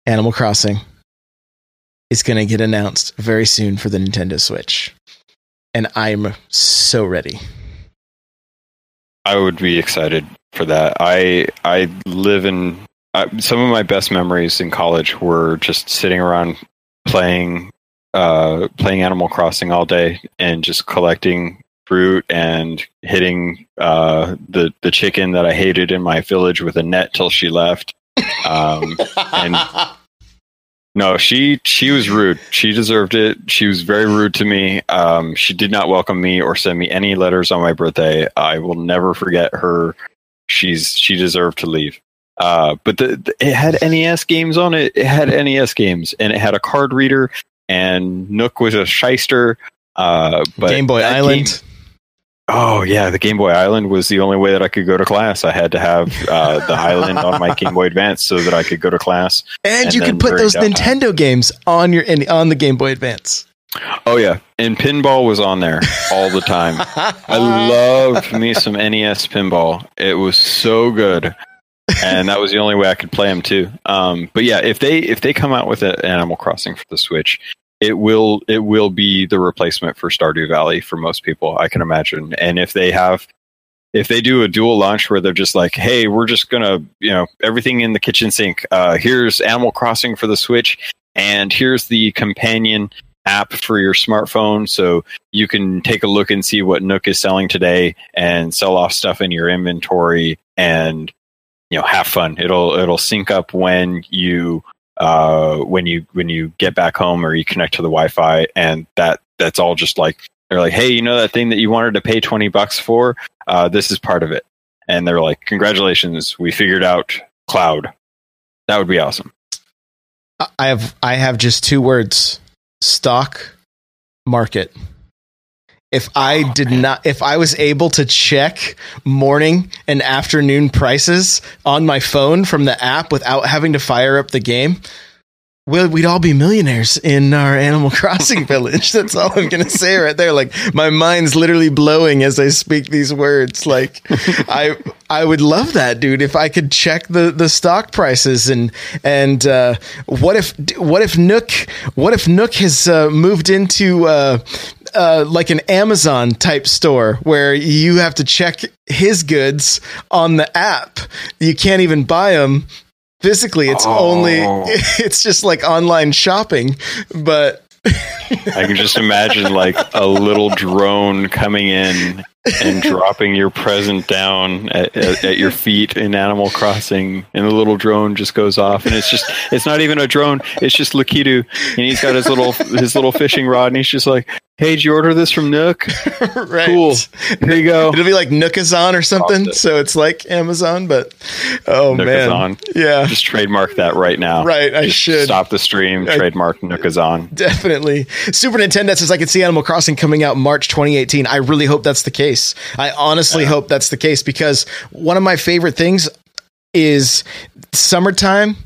Animal Crossing is going to get announced very soon for the Nintendo Switch. And I'm so ready. I would be excited for that. I I live in some of my best memories in college were just sitting around playing uh, playing Animal Crossing all day and just collecting fruit and hitting uh, the the chicken that I hated in my village with a net till she left. Um, and <laughs> no, she she was rude. She deserved it. She was very rude to me. Um, she did not welcome me or send me any letters on my birthday. I will never forget her. She's she deserved to leave. Uh, but the, the, it had NES games on it. It had NES games, and it had a card reader. And Nook was a shyster. Uh, but Game Boy Island. Game, Oh yeah, the Game Boy Island was the only way that I could go to class. I had to have uh, the <laughs> Island on my Game Boy Advance so that I could go to class. And, and you could put those Nintendo games on your on the Game Boy Advance. Oh yeah, and pinball was on there all the time. <laughs> I loved me some NES pinball. It was so good, and that was the only way I could play them too. Um, but yeah, if they if they come out with an Animal Crossing for the Switch, it will it will be the replacement for Stardew Valley for most people, I can imagine. And if they have if they do a dual launch where they're just like, hey, we're just gonna, you know, everything in the kitchen sink. Uh, here's Animal Crossing for the Switch, and here's the companion app for your smartphone, so you can take a look and see what Nook is selling today, and sell off stuff in your inventory, and you know, have fun. It'll it'll sync up when you uh, when you when you get back home or you connect to the Wi-Fi, and that that's all just like they're like, hey, you know that thing that you wanted to pay twenty bucks for? Uh, this is part of it, and they're like, congratulations, we figured out cloud. That would be awesome. I have I have just two words: stock market if I oh, did man. not, if I was able to check morning and afternoon prices on my phone from the app without having to fire up the game, well, we'd all be millionaires in our Animal <laughs> Crossing village. That's all I'm gonna say right there. Like my mind's literally blowing as I speak these words. Like I I would love that, dude. If I could check the the stock prices and and uh, what if what if Nook what if Nook has uh, moved into uh, uh, like an Amazon type store where you have to check his goods on the app. You can't even buy them physically it's oh. only <laughs> it's just like online shopping but I can just imagine like a little drone coming in and dropping your present down at, at, at, your feet in Animal Crossing, and the little drone just goes off, and it's just it's not even a drone, it's just Lakitu, and he's got his little his little fishing rod, and he's just like, hey, did you order this from Nook? <laughs> right. Cool. Here you go. It'll be like Nookazon or something. So it's like Amazon, but oh Nookazon. man. Yeah. Just trademark that right now. Right. I Just should. Stop the stream, Trademark I, trademark Nookazon. Definitely. Super Nintendo says I can see Animal Crossing coming out March 2018. I really hope that's the case. I honestly yeah. hope that's the case because one of my favorite things is summertime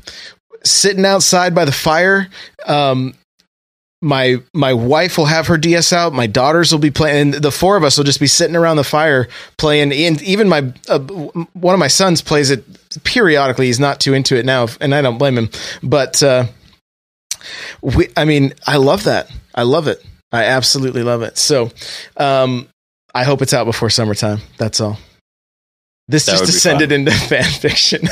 sitting outside by the fire um, my my wife will have her DS out. My daughters will be playing, and the four of us will just be sitting around the fire playing. And even my uh, one of my sons plays it periodically. He's not too into it now, and I don't blame him. But uh, we, I mean, I love that. I love it. I absolutely love it. So, um, I hope it's out before summertime. That's all. This That just descended fun. into <laughs> fan fiction. <laughs>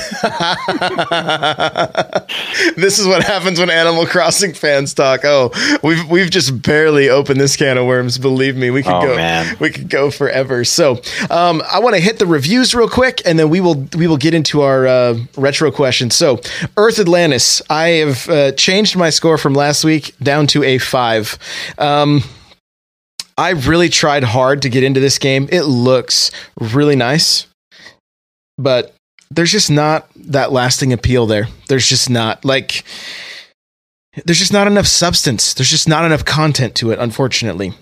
this is what happens when Animal Crossing fans talk. Oh, we've we've just barely opened this can of worms. Believe me, we could Oh, go man. we could go forever. So, um, I want to hit the reviews real quick, and then we will we will get into our uh, retro questions. So, Earth Atlantis, I have uh, changed my score from last week down to a five. Um, I really tried hard to get into this game. It looks really nice, but there's just not that lasting appeal there. There's just not like there's just not enough substance. There's just not enough content to it, unfortunately.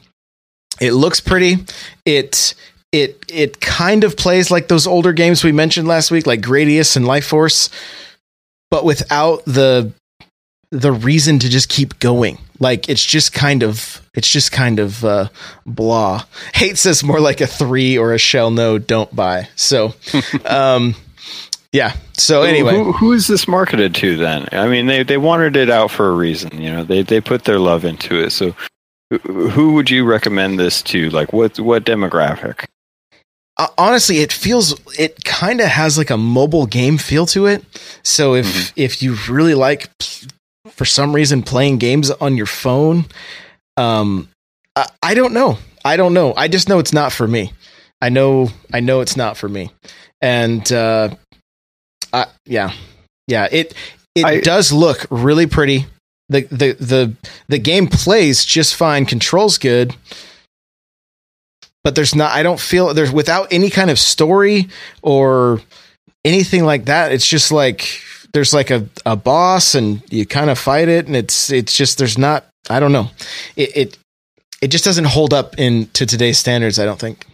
It looks pretty. It it it kind of plays like those older games we mentioned last week, like Gradius and Life Force, but without the the reason to just keep going. Like it's just kind of it's just kind of uh, blah. Hate says more like a three or a shell no, don't buy. So, <laughs> um, yeah. So anyway, who, who is this marketed to then? I mean, they they wanted it out for a reason. You know, they they put their love into it. So, who- would you recommend this to? Like, what what demographic? uh, honestly, it feels it kind of has like a mobile game feel to it. So if Mhm. if you really like for some reason playing games on your phone, um, I, I don't know. I don't know. I just know it's not for me. I know. I know it's not for me. And uh, I, yeah, yeah. It it I- does look really pretty. The, the the the game plays just fine. Controls good but there's not i don't feel there's without any kind of story or anything like that it's just like there's like a, a boss and you kind of fight it and it's it's just there's not i don't know it it, it just doesn't hold up in to today's standards i don't think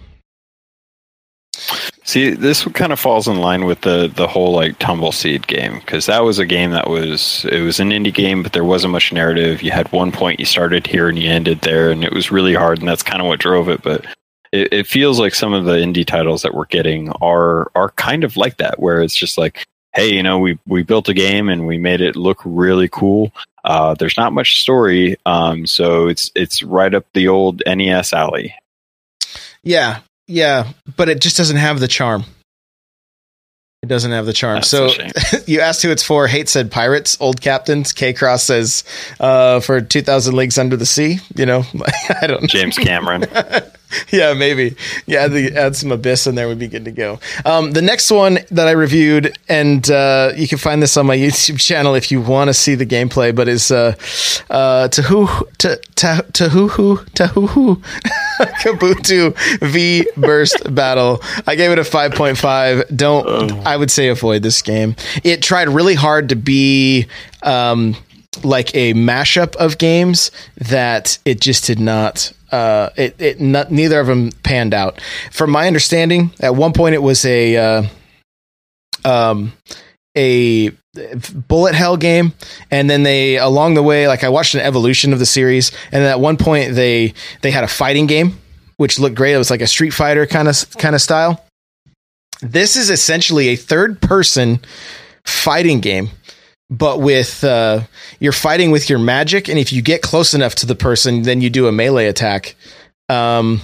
See, this kind of falls in line with the the whole like Tumbleseed game because that was a game that was it was an indie game, but there wasn't much narrative. You had one point, you started here and you ended there, and it was really hard, and that's kind of what drove it. But it, it feels like some of the indie titles that we're getting are are kind of like that, where it's just like, hey, you know, we we built a game and we made it look really cool. Uh, there's not much story, um, so it's it's right up the old NES alley. yeah yeah but it just doesn't have the charm. It doesn't have the charm. That's so <laughs> you asked who it's for. Hate said pirates. Old captains. K cross says uh for 2000 leagues under the sea you know? <laughs> I don't know James Cameron. <laughs> <laughs> yeah, maybe. Yeah, the, add some abyss in there would be good to go. Um, the next one that I reviewed, and uh, you can find this on my <laughs> YouTube channel if you want to see the gameplay, but is uh, uh, Tahu Ta- Ta- Tahuhu Tahuhu <laughs> Kabuto V Burst Battle. I gave it a five point five. Don't I would say avoid this game. It tried really hard to be. Um, like a mashup of games that it just did not uh it, it neither of them panned out. From my understanding at one point it was a uh, um a bullet hell game and then they along the way like i watched an evolution of the series and at one point they they had a fighting game which looked great. It was like a street fighter kind of kind of style. This is essentially a third person fighting game but with uh, you're fighting with your magic, and if you get close enough to the person, then you do a melee attack. Um,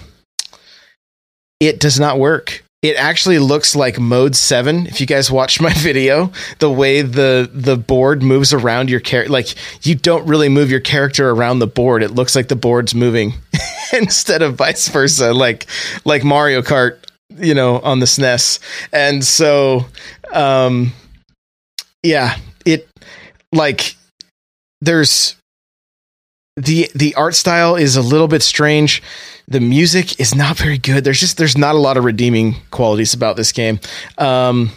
it does not work. It actually looks like mode seven. If you guys watched my <laughs> video, the way the the board moves around your character, like you don't really move your character around the board. It looks like the board's moving <laughs> instead of vice versa, like like Mario Kart, you know, on the SNES. And so, um, yeah, like there's the the art style is a little bit strange. The music is not very good. There's just there's not a lot of redeeming qualities about this game. Um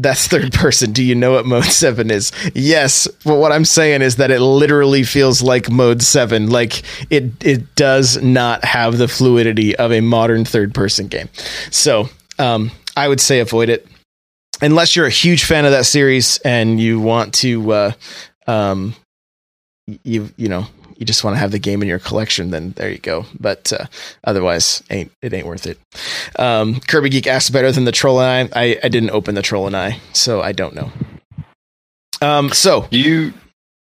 that's third person. Do you know what mode <laughs> 7 is? Yes. But what i'm saying is that it literally feels like mode 7 like it it does not have the fluidity of a modern third person game. So um i would say avoid it unless you're a huge fan of that series and you want to uh um you you know you just want to have the game in your collection then there you go. But uh, otherwise ain't it ain't worth it. Um kirby geek asked better than the troll and i? I, I didn't open the troll and i so i don't know. Um so Do you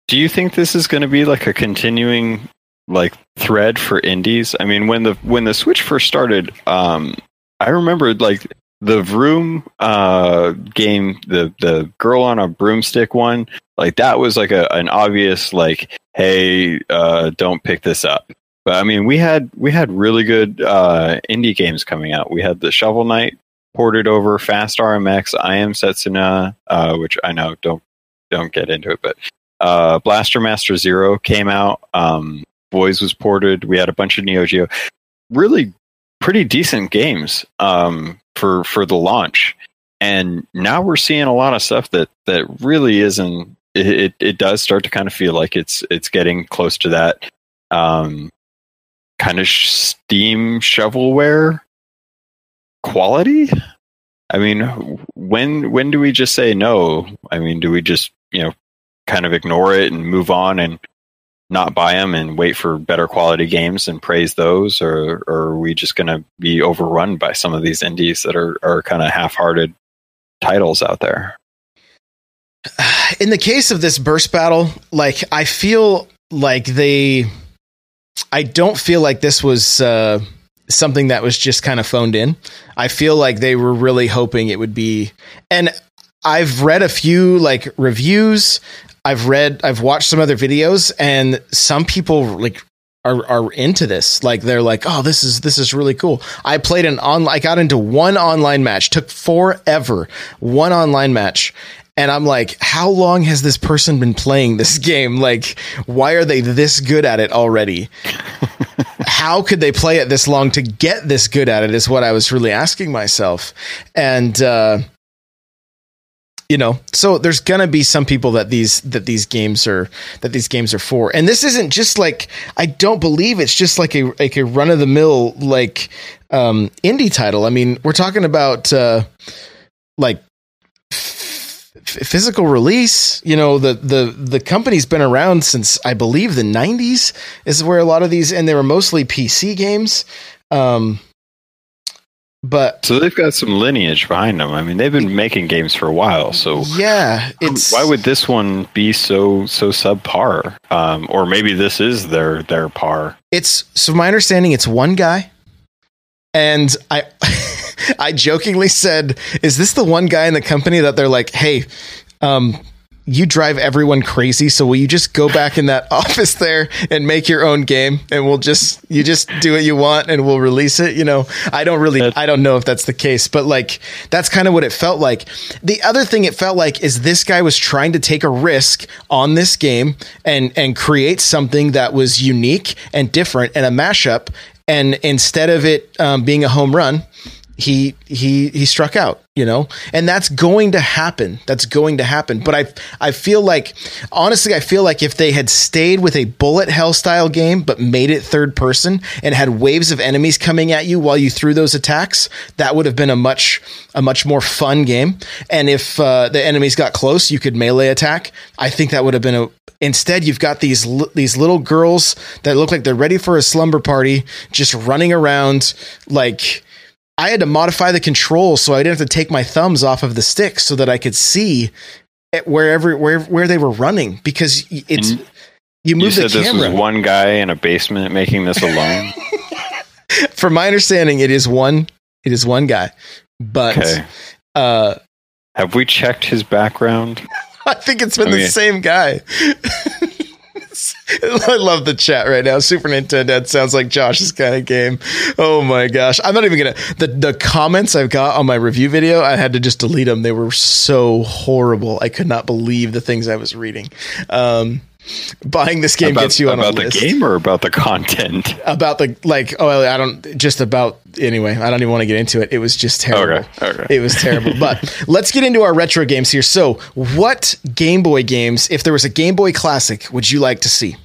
do you think this is going to be like a continuing like thread for indies? I mean, when the when the Switch first started, um, I remember like the Vroom uh, game, the the girl on a broomstick one, like that was like a an obvious like, hey, uh, don't pick this up. But I mean, we had we had really good uh, indie games coming out. We had the Shovel Knight ported over, Fast RMX, I Am Setsuna, uh, which I know don't don't get into it, but uh, Blaster Master Zero came out. Um, Voez was ported. We had a bunch of Neo Geo. Really pretty decent games um, for for the launch. And now we're seeing a lot of stuff that that really isn't. It, it, does start to kind of feel like it's it's getting close to that um, kind of Steam shovelware quality. I mean, when when do we just say no? I mean, do we just you know kind of ignore it and move on and not buy them and wait for better quality games and praise those, or, or are we just going to be overrun by some of these indies that are are kind of half-hearted titles out there? <sighs> In the case of this burst battle, like I feel like they, I don't feel like this was. Uh, something that was just kind of phoned in. I feel like they were really hoping it would be and I've read a few like reviews. I've read I've watched some other videos and some people like are are into this. Like they're like, "Oh, this is this is really cool." I played an on I got into one online match. Took forever. One online match. And I'm like, how long has this person been playing this game? Like, why are they this good at it already? <laughs> how could they play it this long to get this good at it is what I was really asking myself. And uh you know so there's gonna be some people that these that these games are that these games are for. And this isn't just like i don't believe it's just like a like a run-of-the-mill like um indie title. I mean we're talking about uh like f- physical release you know the the the company's been around since i believe the 90s is where a lot of these and they were mostly pc games. Um but So they've got some lineage behind them. I mean, they've been making games for a while. So yeah it's why would this one be so so subpar? Um, or maybe this is their their par. It's so my understanding it's one guy. And I <laughs> I jokingly said, is this the one guy in the company that they're like, "Hey, um you drive everyone crazy, so will you just go back in that <laughs> office there and make your own game and we'll just you just do what you want and we'll release it, you know. I don't really I don't know if that's the case, but like that's kind of what it felt like. The other thing it felt like is this guy was trying to take a risk on this game and and create something that was unique and different and a mashup and instead of it um, being a home run, he he he struck out you know? And that's going to happen. That's going to happen. But i i feel like honestly i feel like if they had stayed with a bullet hell style game but made it third person and had waves of enemies coming at you while you threw those attacks that would have been a much a much more fun game. And if uh, the enemies got close you could melee attack. I think that would have been a instead you've got these these little girls that look like they're ready for a slumber party just running around like I had to modify the controls so I didn't have to take my thumbs off of the stick so that I could see wherever where where they were running because it's And you You move said the this camera. was one guy in a basement making this alone. <laughs> From my understanding, it is one it is one guy, but okay. uh, Have we checked his background? <laughs> I think it's been the same guy. <laughs> <laughs> I love the chat right now. Super Nintendo sounds like Josh's kind of game. Oh my gosh. I'm not even gonna the, the comments I've got on my review video, I had to just delete them. They were so horrible. I could not believe the things I was reading. Um buying this game about gets you on about a the list. game or about the content? About the like oh I don't just about anyway, I don't even want to get into it. It was just terrible. Okay. Okay. It was terrible. <laughs> but let's get into our retro games here. So, what Game Boy games, if there was a Game Boy Classic, would you like to see?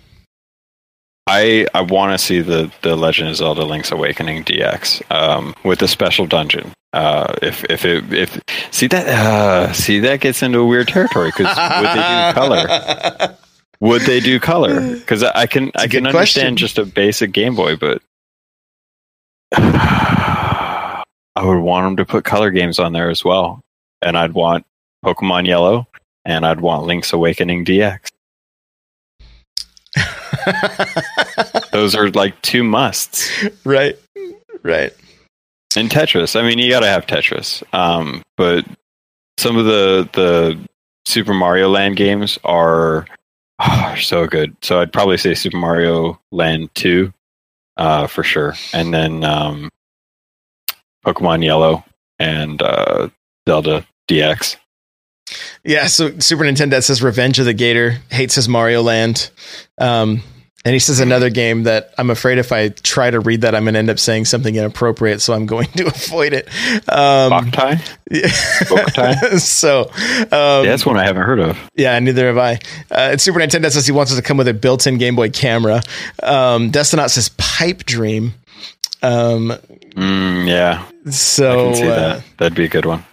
I I want to see the the Legend of Zelda: Link's Awakening DX um, with a special dungeon. Uh, if if it if see that uh, see that gets into a weird territory because would they do color? <laughs> Would they do color? <laughs> Because I, can I can understand question. just a basic Game Boy, but <sighs> I would want them to put color games on there as well, and I'd want Pokemon Yellow, and I'd want Link's Awakening DX. <laughs> Those are like two musts. right. Right. And Tetris. I mean, you got to have Tetris. Um, but some of the the Super Mario Land games are, are <sighs> so good. So I'd probably say Super Mario Land Two, uh, for sure, and then um, Pokemon Yellow and uh, Zelda DX. Yeah, so Super Nintendo says Revenge of the Gator hates his Mario Land. Um, and he says another game that I'm afraid if I try to read that, I'm going to end up saying something inappropriate. So I'm going <laughs> to avoid it. Um, Boktai? <laughs> yeah. Boktai? so, yeah, um, that's one I haven't heard of. yeah, neither have I. Uh, Super Nintendo says he wants us to come with a built-in Game Boy camera. Um, Destinaut says Pipe Dream. Um, Mm, yeah, I so can see uh, that. That'd be a good one.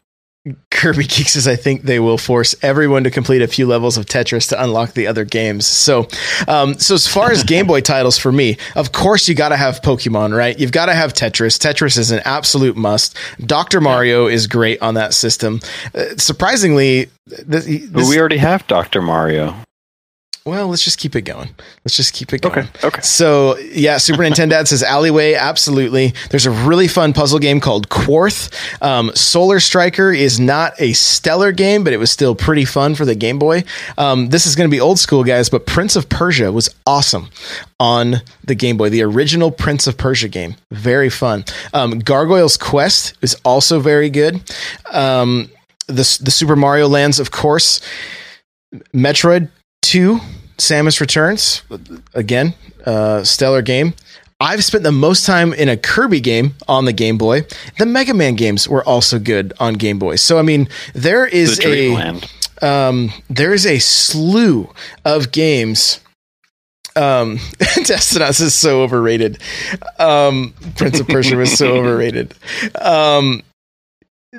Kirby Geeks says, I think they will force everyone to complete a few levels of Tetris to unlock the other games. So, um, so as far as Game Boy titles for me, of course you got to have Pokemon, right? You've got to have Tetris. Tetris is an absolute must. Doctor Mario is great on that system. Uh, surprisingly, th- this, we already have Doctor Mario. Well, let's just keep it going. Let's just keep it going. Okay. Okay. So yeah, Super Nintendo Dad says Alleyway. Absolutely. There's a really fun puzzle game called Quarth. Um, Solar Striker is not a stellar game, but it was still pretty fun for the Game Boy. Um, this is going to be old school, guys, but Prince of Persia was awesome on the Game Boy. The original Prince of Persia game, very fun. Um, Gargoyle's Quest is also very good. Um, the the Super Mario Lands, of course. Metroid 2 Samus Returns again uh, stellar game I've spent the most time in a Kirby game on the Game Boy. The Mega Man games were also good on Game Boy. So I mean, there is The a um, there is a slew of games. Um, <laughs> Destinos is so overrated. Um, Prince of Persia was so <laughs> overrated. Um,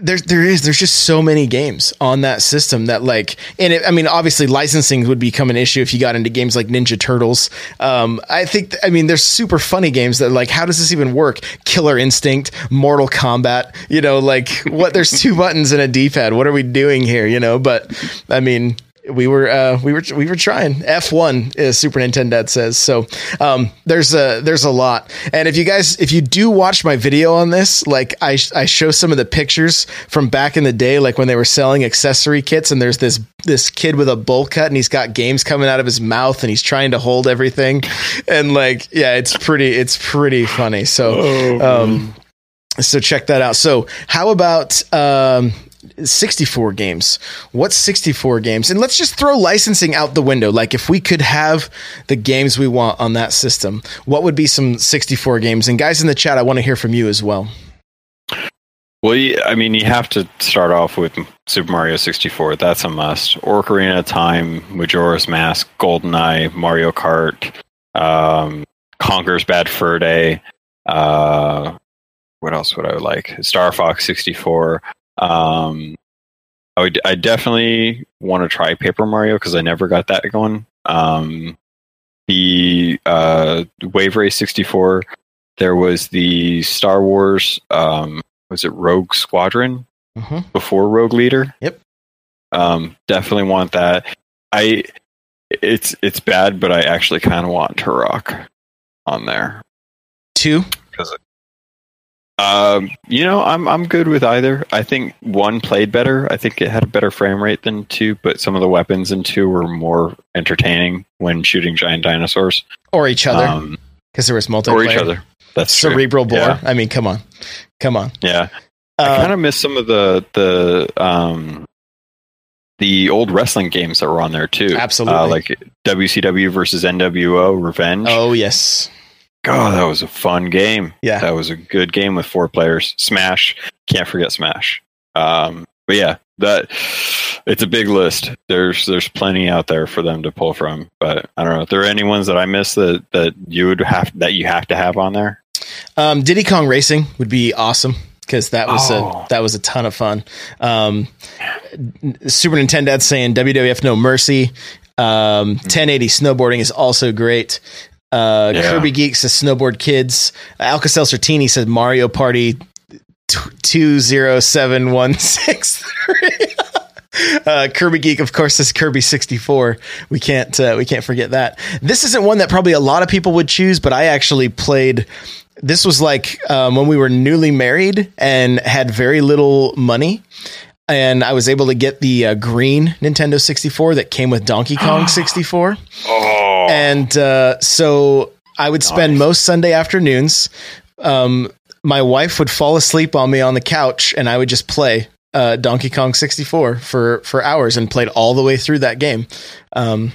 there's there is there's just so many games on that system that like and it, I mean obviously licensing would become an issue if you got into games like Ninja Turtles. Um, I think I mean there's super funny games that like how does this even work? Killer Instinct, Mortal Kombat, you know like what? There's two <laughs> buttons and a D-pad. What are we doing here? You know, but I mean we were uh, we were we were trying. F1 is Super Nintendo says. So um, there's a there's a lot. And if you guys if you do watch my video on this like I I show some of the pictures from back in the day like when they were selling accessory kits and there's this this kid with a bowl cut and he's got games coming out of his mouth and he's trying to hold everything. And like yeah it's pretty it's pretty funny. So um so check that out. So how about um 64 games. What's 64 games? And let's just throw licensing out the window. Like if we could have the games we want on that system, what would be some 64 games? And guys in the chat, I want to hear from you as well. Well, I mean, you have to start off with Super Mario 64. That's a must. Ocarina of Time, Majora's Mask, GoldenEye, Mario Kart, um, Conker's Bad Fur Day. Uh, what else would I like? Star Fox 64. Um, I would. I definitely want to try Paper Mario because I never got that going. Um, the uh, Wave Race 64. There was the Star Wars. Um, was it Rogue Squadron Mhm. before Rogue Leader? Yep. Um, definitely want that. I. It's it's bad, but I actually kind of want Turok on there. Two. Um, you know, I'm I'm good with either. I think one played better. I think it had a better frame rate than two, but some of the weapons in two were more entertaining when shooting giant dinosaurs. Or each other. Um, Because there was multiplayer. or each other. That's true. Cerebral bore. Yeah. I mean, come on. Come on. Yeah, I Uh, kind of miss some of the the um the old wrestling games that were on there too. Absolutely. uh, like WCW versus NWO Revenge. oh, yes. God, that was a fun game. Yeah. that was a good game with four players. Smash, can't forget Smash. Um, but yeah, that it's a big list. There's there's plenty out there for them to pull from. But I don't know. If there are any ones that I missed that that you would have that you have to have on there? Um, Diddy Kong Racing would be awesome because that was Oh. a that was a ton of fun. Um, Super Nintendo saying WWF No Mercy. Um, 1080 snowboarding is also great. Uh, Yeah. Kirby Geeks says Snowboard Kids. Alka Seltzer says Mario Party two zero seven one six three. <laughs> Uh, Kirby Geek, of course, is Kirby sixty four. We can't uh, we can't forget that. This isn't one that probably a lot of people would choose, but I actually played this was like um, when we were newly married and had very little money. And I was able to get the uh, green Nintendo 64 that came with Donkey <gasps> Kong 64. Oh, And uh, so I would spend Nice. most Sunday afternoons. Um, my wife would fall asleep on me on the couch, and I would just play uh, Donkey Kong 64 for for hours and played all the way through that game. Um,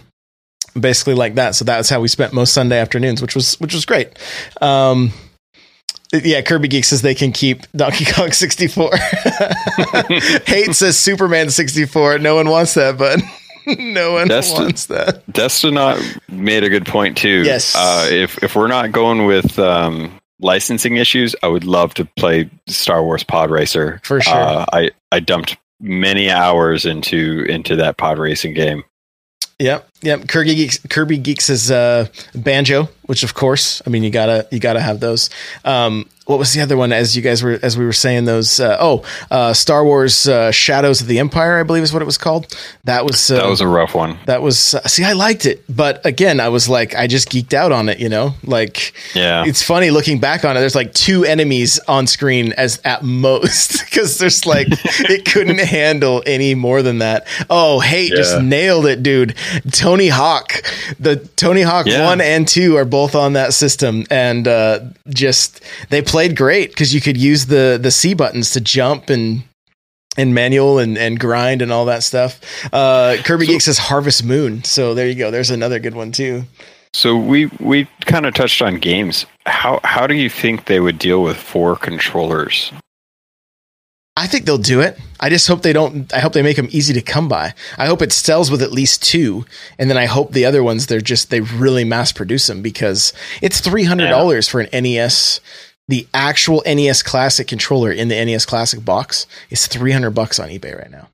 basically like that. So that was how we spent most Sunday afternoons, which was which was great. Um, yeah, Kirby Geek says they can keep Donkey Kong <laughs> 64. <laughs> Hate says Superman 64. No one wants that, but <laughs> no one That's wants that. Destinot made a good point too. Yes. Uh, if if we're not going with um, licensing issues, I would love to play Star Wars Pod Racer. For sure. Uh, I I dumped many hours into into that pod racing game. Yep, yep. Kirby Geeks, Kirby Geeks is uh, banjo, which of course, I mean, you gotta you gotta have those. Um, what was the other one? As you guys were as we were saying those. Uh, oh, uh, Star Wars uh, Shadows of the Empire, I believe is what it was called. That was uh, That was a rough one. that was uh, see, I liked it, but again, I was like, I just geeked out on it. You know, like Yeah. it's funny looking back on it. There's like two enemies on screen as at most <laughs> because there's like it couldn't <laughs> handle any more than that. Oh, hey, just nailed it, dude. Tony Hawk, the Tony Hawk Yeah. one and two are both on that system, and uh, just they played great because you could use the the C buttons to jump and. And manual and, and grind and all that stuff. Uh, Kirby So- Geek says Harvest Moon. So there you go. There's another good one too. So we we kind of touched on games. How how do you think they would deal with four controllers? I think they'll do it. I just hope they don't. I hope they make them easy to come by. I hope it sells with at least two, and then I hope the other ones they're just they really mass produce them because it's three hundred dollars for an NES. The actual NES Classic controller in the NES Classic box is three hundred bucks on eBay right now.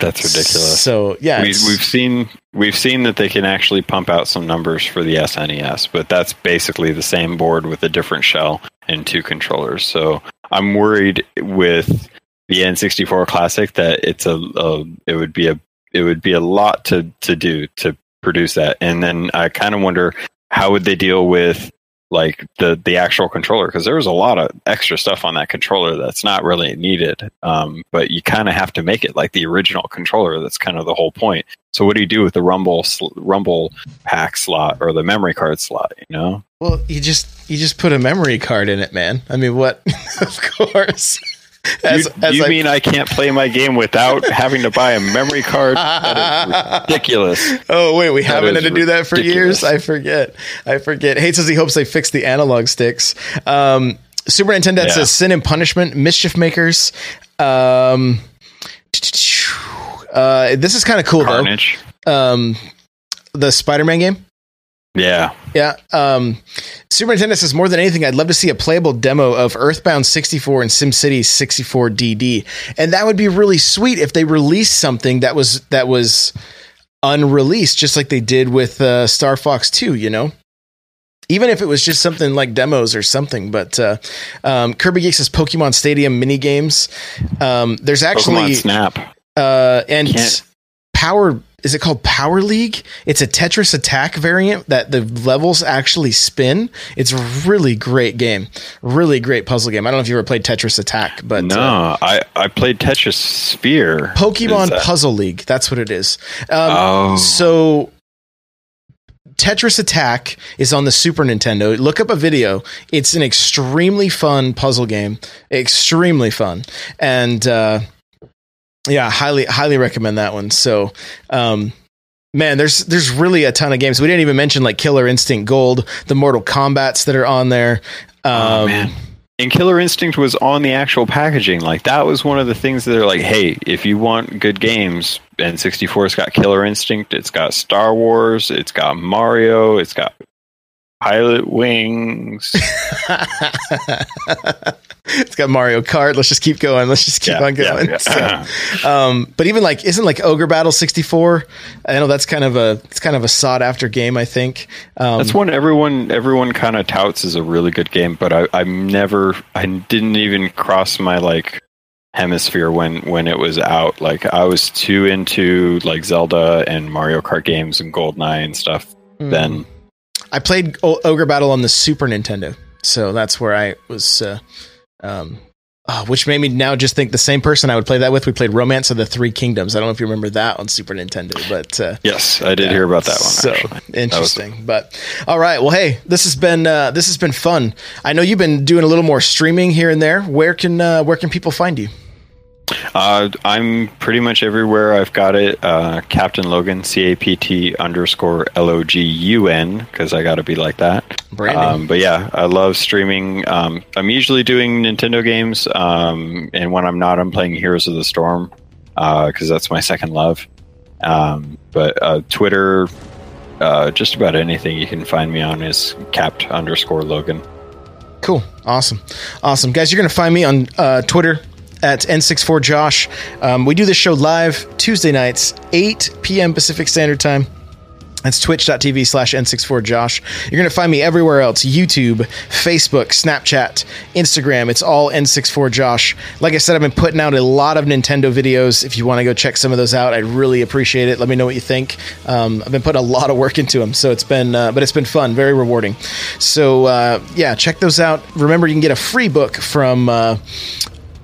That's ridiculous. So yeah, we, we've seen we've seen that they can actually pump out some numbers for the SNES, but that's basically the same board with a different shell and two controllers. So I'm worried with the N64 Classic that it's a, a it would be a it would be a lot to to do to produce that, and then I kind of wonder how would they deal with like the the actual controller because there was a lot of extra stuff on that controller that's not really needed um, but you kind of have to make it like the original controller that's kind of the whole point so what do you do with the rumble sl- rumble pack slot or the memory card slot you know well, you just you just put a memory card in it, man. I mean, what? <laughs> of course. <laughs> As- you, as you I- mean i can't play my game without <laughs> having to buy a memory card that is <laughs> ridiculous Oh wait, we haven't had to do that for ridiculous. years. I forget. I forget. Hate says he hopes they fix the analog sticks. Um, Super Nintendo Yeah. says Sin and Punishment, Mischief Makers. Um, uh, this is kind of cool carnage though. Um, the Spider-Man game. Yeah Yeah. Um, Super Nintendo says more than anything, I'd love to see a playable demo of Earthbound 64 and SimCity 64 DD, and that would be really sweet if they released something that was that was unreleased, just like they did with uh, Star Fox 2. You know. Even if it was just something like demos or something, but uh, um, Kirby Geek says Pokemon Stadium mini games. Um, there's actually Pokemon snap uh, and Can't- Power is it called Power League? It's a Tetris Attack variant that the levels actually spin. It's a really great game, really great puzzle game. I don't know if you ever played Tetris Attack, but no uh, i i played Tetrisphere Pokemon that- Puzzle League. That's what it is. Um, oh So Tetris Attack is on the Super Nintendo. Look up a video. It's an extremely fun puzzle game. Extremely fun. And uh yeah, highly highly recommend that one. So um man, there's there's really a ton of games. We didn't even mention like Killer Instinct Gold, the Mortal Kombats that are on there. Um Oh, man. And Killer Instinct was on the actual packaging. Like that was one of the things that they're like, hey, if you want good games, N64's got Killer Instinct, it's got Star Wars, it's got Mario, it's got Pilot Wings. <laughs> it's got Mario Kart. Let's just keep going. Let's just keep Yeah, on going. yeah, yeah. So, <laughs> um, but even like, isn't like Ogre Battle 64? I know that's kind of a, it's kind of a sought after game, I think. Um, That's one everyone everyone kind of touts as a really good game, but I I'm never I didn't even cross my like hemisphere when when it was out. Like I was too into like Zelda and Mario Kart games and GoldenEye and stuff mm. then. I played o- Ogre Battle on the Super Nintendo. So that's where I was. Uh, um, uh, which made me now just think the same person I would play that with. We played Romance of the Three Kingdoms. I don't know if you remember that on Super Nintendo, but uh, yes, I did yeah, hear about that one. So actually. interesting. Was... But all right, well, hey, this has been uh, this has been fun. I know you've been doing a little more streaming here and there. Where can uh, where can people find you? Uh, I'm pretty much everywhere. I've got it. Uh, Captain Logan, C A P T underscore L O G U N, because I got to be like that. Um, but yeah, I love streaming. Um, I'm usually doing Nintendo games, um, and when I'm not, I'm playing Heroes of the Storm, because uh, that's my second love. Um, but uh, Twitter, uh, just about anything you can find me on is Capt underscore Logun. Cool. Awesome. Awesome. Guys, you're going to find me on uh, Twitter at N64Josh. Um, we do this show live Tuesday nights, 8 p.m. Pacific Standard Time. That's twitch.tv slash N64Josh. You're going to find me everywhere else YouTube, Facebook, Snapchat, Instagram. It's all N64Josh. Like I said, I've been putting out a lot of Nintendo videos. If you want to go check some of those out, I'd really appreciate it. Let me know what you think. Um, I've been putting a lot of work into them, so it's been, uh, but it's been fun, very rewarding. So, uh, yeah, check those out. Remember, you can get a free book from. Uh,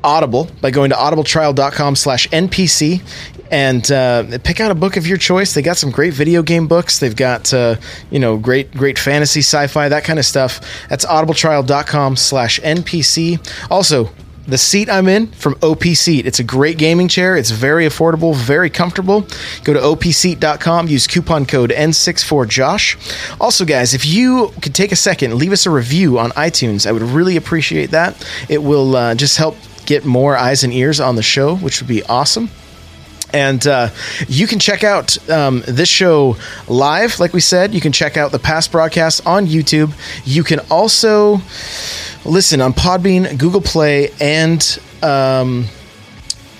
Audible by going to audibletrial.com slash NPC and uh, pick out a book of your choice. They got some great video game books. They've got, uh, you know, great, great fantasy, sci-fi, that kind of stuff. That's audibletrial.com slash NPC. Also, the seat I'm in from OP Seat. It's a great gaming chair. It's very affordable, very comfortable. Go to opseat.com, use coupon code N64Josh. Also, guys, if you could take a second, leave us a review on iTunes. I would really appreciate that. It will uh, just help get more eyes and ears on the show, which would be awesome. And uh, you can check out um, this show live, like we said. You can check out the past broadcasts on YouTube. You can also listen on Podbean, Google Play, and um,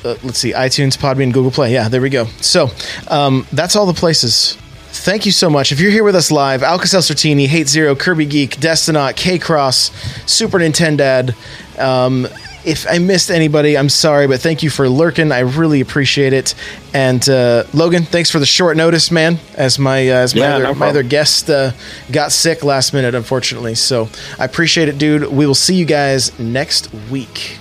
uh, let's see, iTunes, Podbean, Google Play. Yeah, there we go. So um, that's all the places thank you so much. If you're here with us live, Alka Seltzer Hate Zero, Kirby Geek, Destinot, K Cross, Super Nintendo, um, if I missed anybody, I'm sorry, but thank you for lurking. I really appreciate it. And uh, Logun, thanks for the short notice, man. As my uh, as my, yeah, other, no my other guest uh, got sick last minute, unfortunately. So I appreciate it, dude. We will see you guys next week.